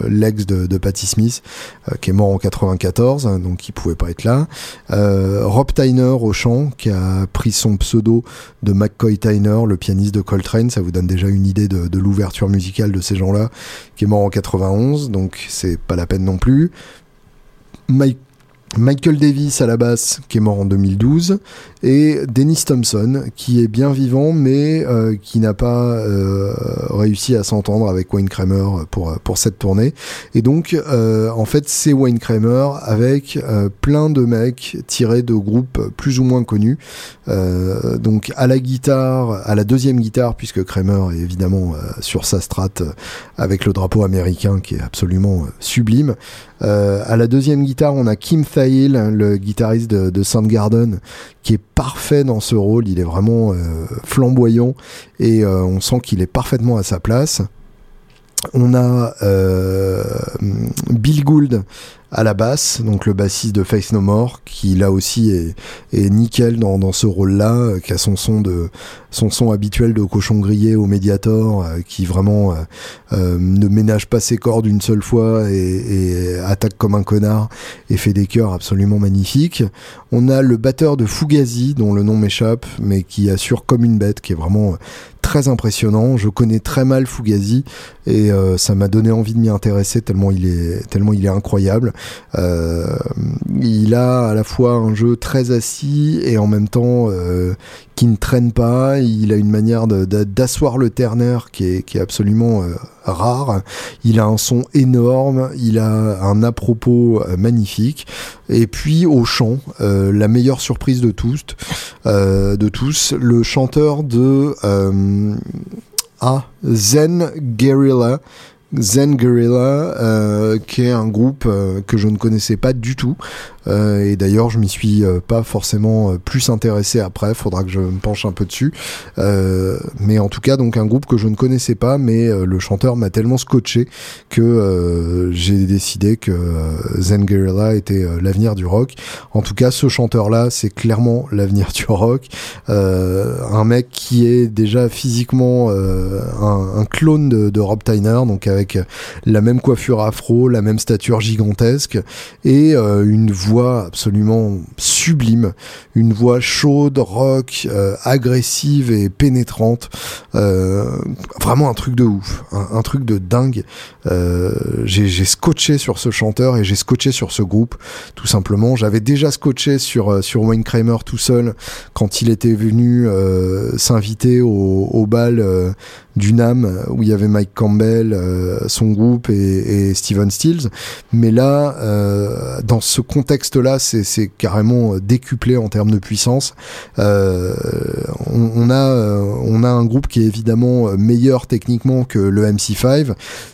l'ex de, de, Patti Smith, qui est mort en 94, hein, donc il pouvait pas être là. Rob Tyner au chant, qui a pris son pseudo de McCoy Tyner, le pianiste de Coltrane. Ça vous donne déjà une idée de, de l'ouverture musicale de ces gens-là, qui est mort en 91, donc c'est pas la peine non plus. Mike Michael Davis à la basse, qui est mort en 2012, et Dennis Thompson, qui est bien vivant, mais euh, qui n'a pas euh, réussi à s'entendre avec Wayne Kramer pour, pour cette tournée. Et donc, euh, en fait, c'est Wayne Kramer avec plein de mecs tirés de groupes plus ou moins connus. donc, à la guitare, à la deuxième guitare, puisque Kramer est évidemment sur sa strate avec le drapeau américain qui est absolument sublime. à la deuxième guitare, on a Kim le guitariste de, de Soundgarden, qui est parfait dans ce rôle. Il est vraiment euh, flamboyant et euh, on sent qu'il est parfaitement à sa place. On a euh, Bill Gould à la basse, donc le bassiste de Face No More, qui là aussi est, est nickel dans, dans ce rôle-là, euh, qui a son son de son son habituel de cochon grillé au Mediator, euh, qui vraiment euh, ne ménage pas ses cordes une seule fois et, et, attaque comme un connard et fait des chœurs absolument magnifiques. On a le batteur de Fugazi, dont le nom m'échappe, mais qui assure comme une bête, qui est vraiment très impressionnant. Je connais très mal Fugazi et ça m'a donné envie de m'y intéresser tellement il est tellement il est incroyable. Euh, il a à la fois un jeu très assis et en même temps euh, qui ne traîne pas. Il a une manière d'asseoir le ternaire qui est, absolument euh, rare. Il a un son énorme. Il a un à-propos magnifique. Et puis au chant, la meilleure surprise de tous, de tous, le chanteur de ah, Zen Guerrilla Zen Guerrilla, euh, qui est un groupe euh, que je ne connaissais pas du tout, euh, et d'ailleurs, je m'y suis euh, pas forcément euh, plus intéressé après. Faudra que je me penche un peu dessus. mais en tout cas, donc un groupe que je ne connaissais pas, mais le chanteur m'a tellement scotché que j'ai décidé que Zen Guerrilla était l'avenir du rock. En tout cas, ce chanteur-là, c'est clairement l'avenir du rock. un mec qui est déjà physiquement un, clone de, de Rob Tyner, donc avec la même coiffure afro, la même stature gigantesque et une voix absolument sublime, une voix chaude, rock, euh, agressive et pénétrante, euh, vraiment un truc de ouf, un, truc de dingue. Euh, j'ai scotché sur ce chanteur et j'ai scotché sur ce groupe, tout simplement. J'avais déjà scotché sur sur Wayne Kramer tout seul quand il était venu s'inviter au, bal du NAM où il y avait Mike Campbell, son groupe et, et Steven Stills. Mais là, dans ce contexte là c'est carrément euh, décuplé en termes de puissance. Euh, on, a, euh, on a un groupe qui est évidemment meilleur techniquement que le MC5,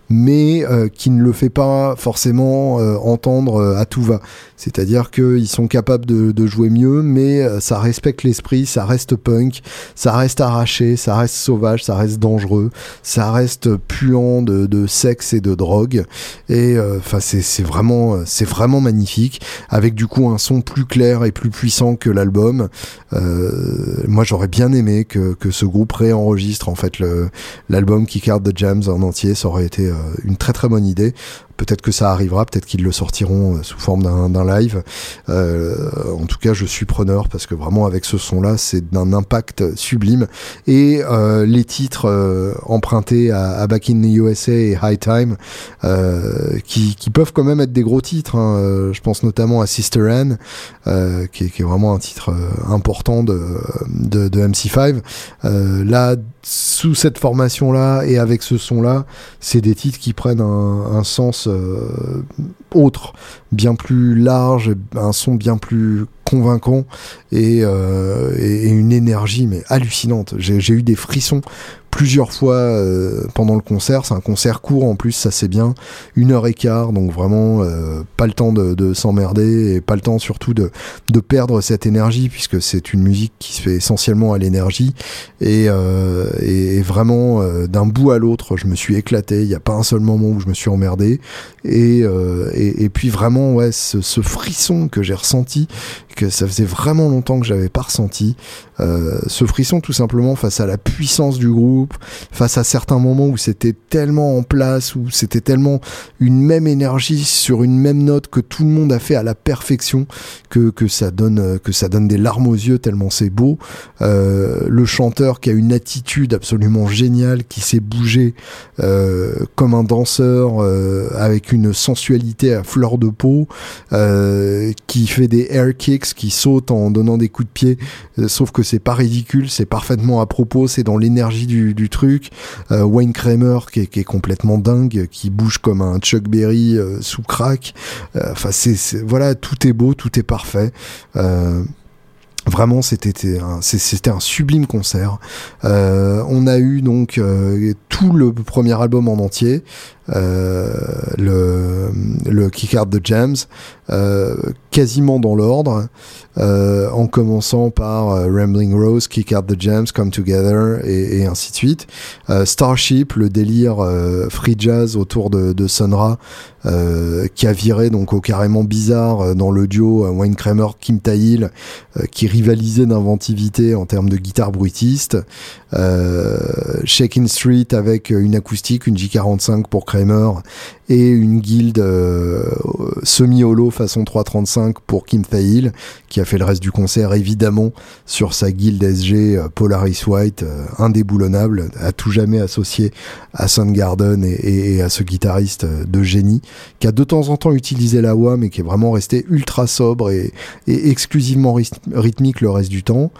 mais qui ne le fait pas forcément entendre à tout va. C'est-à-dire qu'ils sont capables de, jouer mieux, mais ça respecte l'esprit, ça reste punk, ça reste arraché, ça reste sauvage, ça reste dangereux, ça reste puant de, sexe et de drogue. Et enfin, c'est vraiment, c'est vraiment magnifique avec du coup un son plus clair et plus puissant que l'album. Euh, moi j'aurais bien aimé que, que, ce groupe réenregistre en fait l'album qui carte the Jams en entier, ça aurait été euh, une très très bonne idée. Peut-être que ça arrivera, peut-être qu'ils le sortiront sous forme d'un live. en tout cas, je suis preneur parce que vraiment avec ce son-là, c'est d'un impact sublime. Et les titres empruntés à, Back in the USA et High Time, qui, qui, peuvent quand même être des gros titres. Hein. Je pense notamment à Sister Anne, qui, qui, est vraiment un titre important de, de, de MC5. là, sous cette formation-là et avec ce son-là, c'est des titres qui prennent un, sens euh, autre, bien plus large, un son bien plus convaincant et, euh, et une énergie mais hallucinante. J'ai eu des frissons plusieurs fois euh, pendant le concert. C'est un concert court en plus, ça c'est bien. Une heure et quart, donc vraiment euh, pas le temps de, s'emmerder et pas le temps surtout de, de perdre cette énergie puisque c'est une musique qui se fait essentiellement à l'énergie et, euh, et, vraiment d'un bout à l'autre, je me suis éclaté. Il n'y a pas un seul moment où je me suis emmerdé et, et, puis vraiment ouais ce, ce frisson que j'ai ressenti, que ça faisait vraiment longtemps que j'avais pas ressenti. ce frisson tout simplement face à la puissance du groupe face à certains moments où c'était tellement en place, où c'était tellement une même énergie sur une même note que tout le monde a fait à la perfection, que, que ça donne que ça donne des larmes aux yeux tellement c'est beau. Euh, le chanteur qui a une attitude absolument géniale, qui s'est bougé euh, comme un danseur euh, avec une sensualité à fleur de peau, qui fait des air kicks, qui saute en donnant des coups de pied, sauf que c'est pas ridicule, c'est parfaitement à propos, c'est dans l'énergie du, du, truc. Euh, Wayne Kramer qui est, complètement dingue, qui bouge comme un Chuck Berry euh, sous crack. Euh, enfin, c'est voilà, tout est beau, tout est parfait. Vraiment, c'était un sublime concert. on a eu donc tout le premier album en entier, le, le Kick Out the Jams, quasiment dans l'ordre. Euh, en commençant par euh, Rambling Rose, Kick Out the Jams, Come Together et, ainsi de suite. Euh, Starship, le délire free jazz autour de, de Sonra, qui a viré donc au carrément bizarre dans le duo Wayne Kramer, Kim Tail, qui rivalisait d'inventivité en termes de guitare bruitiste. Shaking Street avec une acoustique, une J45 pour Kramer et une guilde semi-holo façon 335 pour Kim Thayil, qui a fait le reste du concert évidemment sur sa guilde SG euh, Polaris White, euh, indéboulonnable, à tout jamais associé à Soundgarden et, et, à ce guitariste euh, de génie, qui a de temps en temps utilisé la wah, mais qui est vraiment resté ultra sobre et, exclusivement rythmique le reste du temps.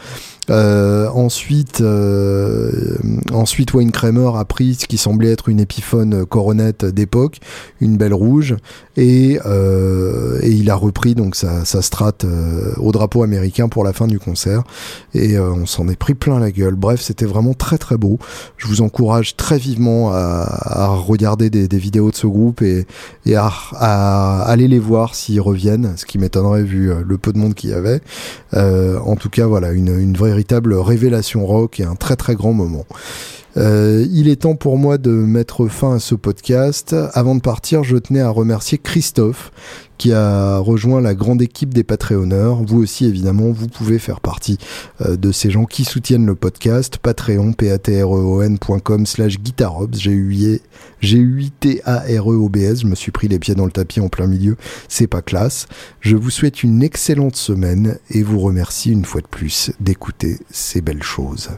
Euh, ensuite, euh, ensuite Wayne Kramer a pris ce qui semblait être une épiphone coronette d'époque, une belle rouge, et, euh, et il a repris donc sa, sa strat au drapeau américain pour la fin du concert, et on s'en est pris plein la gueule. Bref, c'était vraiment très très beau. Je vous encourage très vivement à, regarder des, vidéos de ce groupe et, et à, aller les voir s'ils reviennent, ce qui m'étonnerait vu le peu de monde qu'il y avait. en tout cas, voilà, une, une véritable révélation rock et un très très grand moment. Euh, il est temps pour moi de mettre fin à ce podcast. Avant de partir, je tenais à remercier Christophe qui a rejoint la grande équipe des Patreonneurs. Vous aussi, évidemment, vous pouvez faire partie euh, de ces gens qui soutiennent le podcast. Patreon, p a t r e n.com slash guitarobs, g u t a r e Je me suis pris les pieds dans le tapis en plein milieu. C'est pas classe. Je vous souhaite une excellente semaine et vous remercie une fois de plus d'écouter ces belles choses.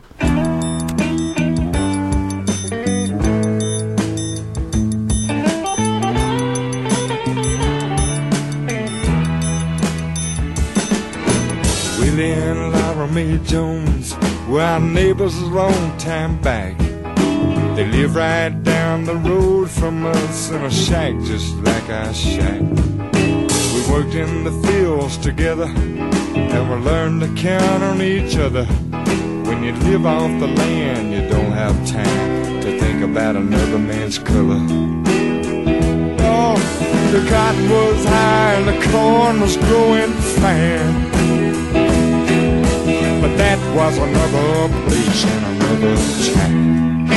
Mae Jones were our neighbors a long time back. They live right down the road from us in a shack just like our shack. We worked in the fields together and we learned to count on each other. When you live off the land, you don't have time to think about another man's color. Oh, the cotton was high and the corn was growing fine. But that was another place and another time.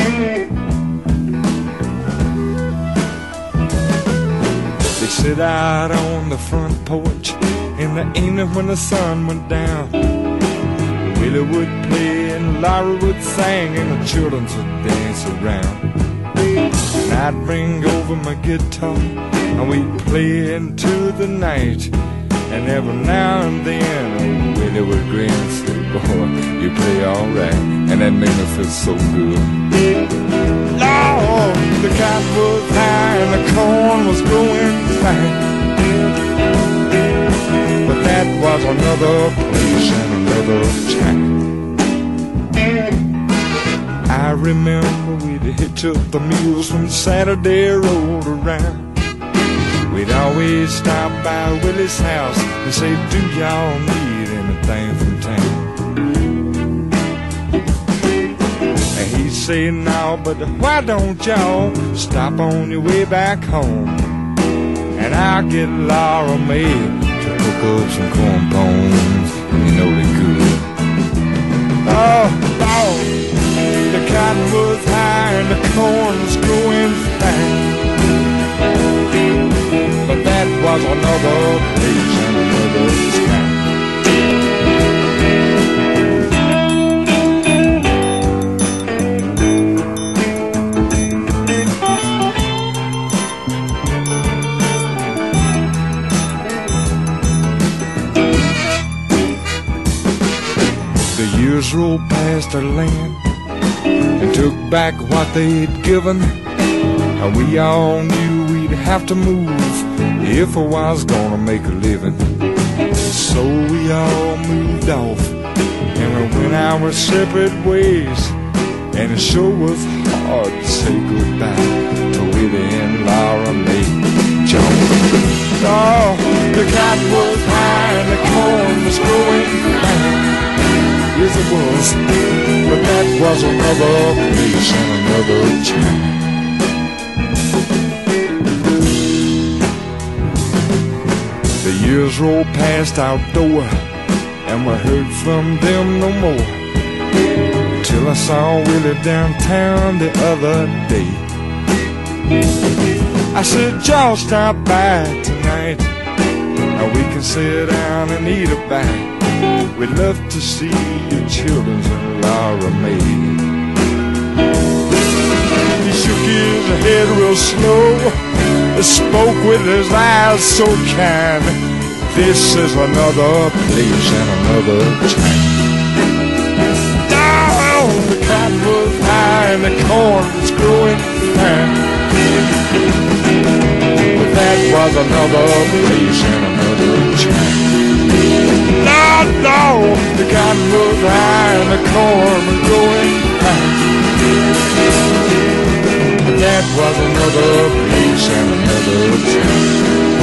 They sit out on the front porch in the evening when the sun went down. Willie would play and Laura would sing and the children would dance around. And I'd bring over my guitar and we'd play into the night. And every now and then, Willie would grin Boy, you play alright. And that made me feel so good. Lord, the cat was high and the corn was growing fine. But that was another place and another time. I remember we'd hitch up the mules from Saturday road around. We'd always stop by Willie's house and say, Do y'all need anything from And he'd say, No, but why don't y'all stop on your way back home? And I'll get Laura Mae to hook up some corn pones, and you know they're good. Oh, oh, the cotton was high and the corn was growing fast but that was another place another years rolled past our land and took back what they'd given, and we all knew we'd have to move if I was gonna make a living. So we all moved off and we went our separate ways. And it sure was hard to say goodbye to Willie and Laura Mae Jones. Oh, the cotton was high and the corn was growing. Was, but that was another place and another time. The years rolled past our door, and we heard from them no more. Till I saw Willie downtown the other day. I said, y'all stop by tonight, and we can sit down and eat a bite. We'd love to see your children and Laura Mae. He shook his head real slow, spoke with his eyes so kind. This is another place and another time. Down the cotton was high and the corn was growing fine. But that was another place and another time. No, no, the cotton was high and the corn was growing fine. But that was another place and another time.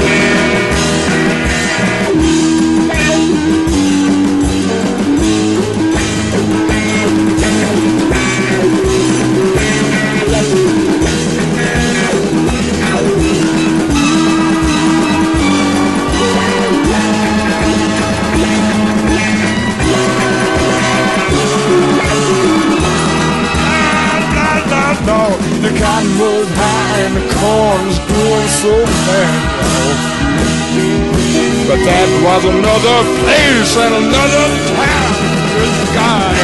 The cotton was high and the corn was growing so fast. But that was another place and another time. Good God.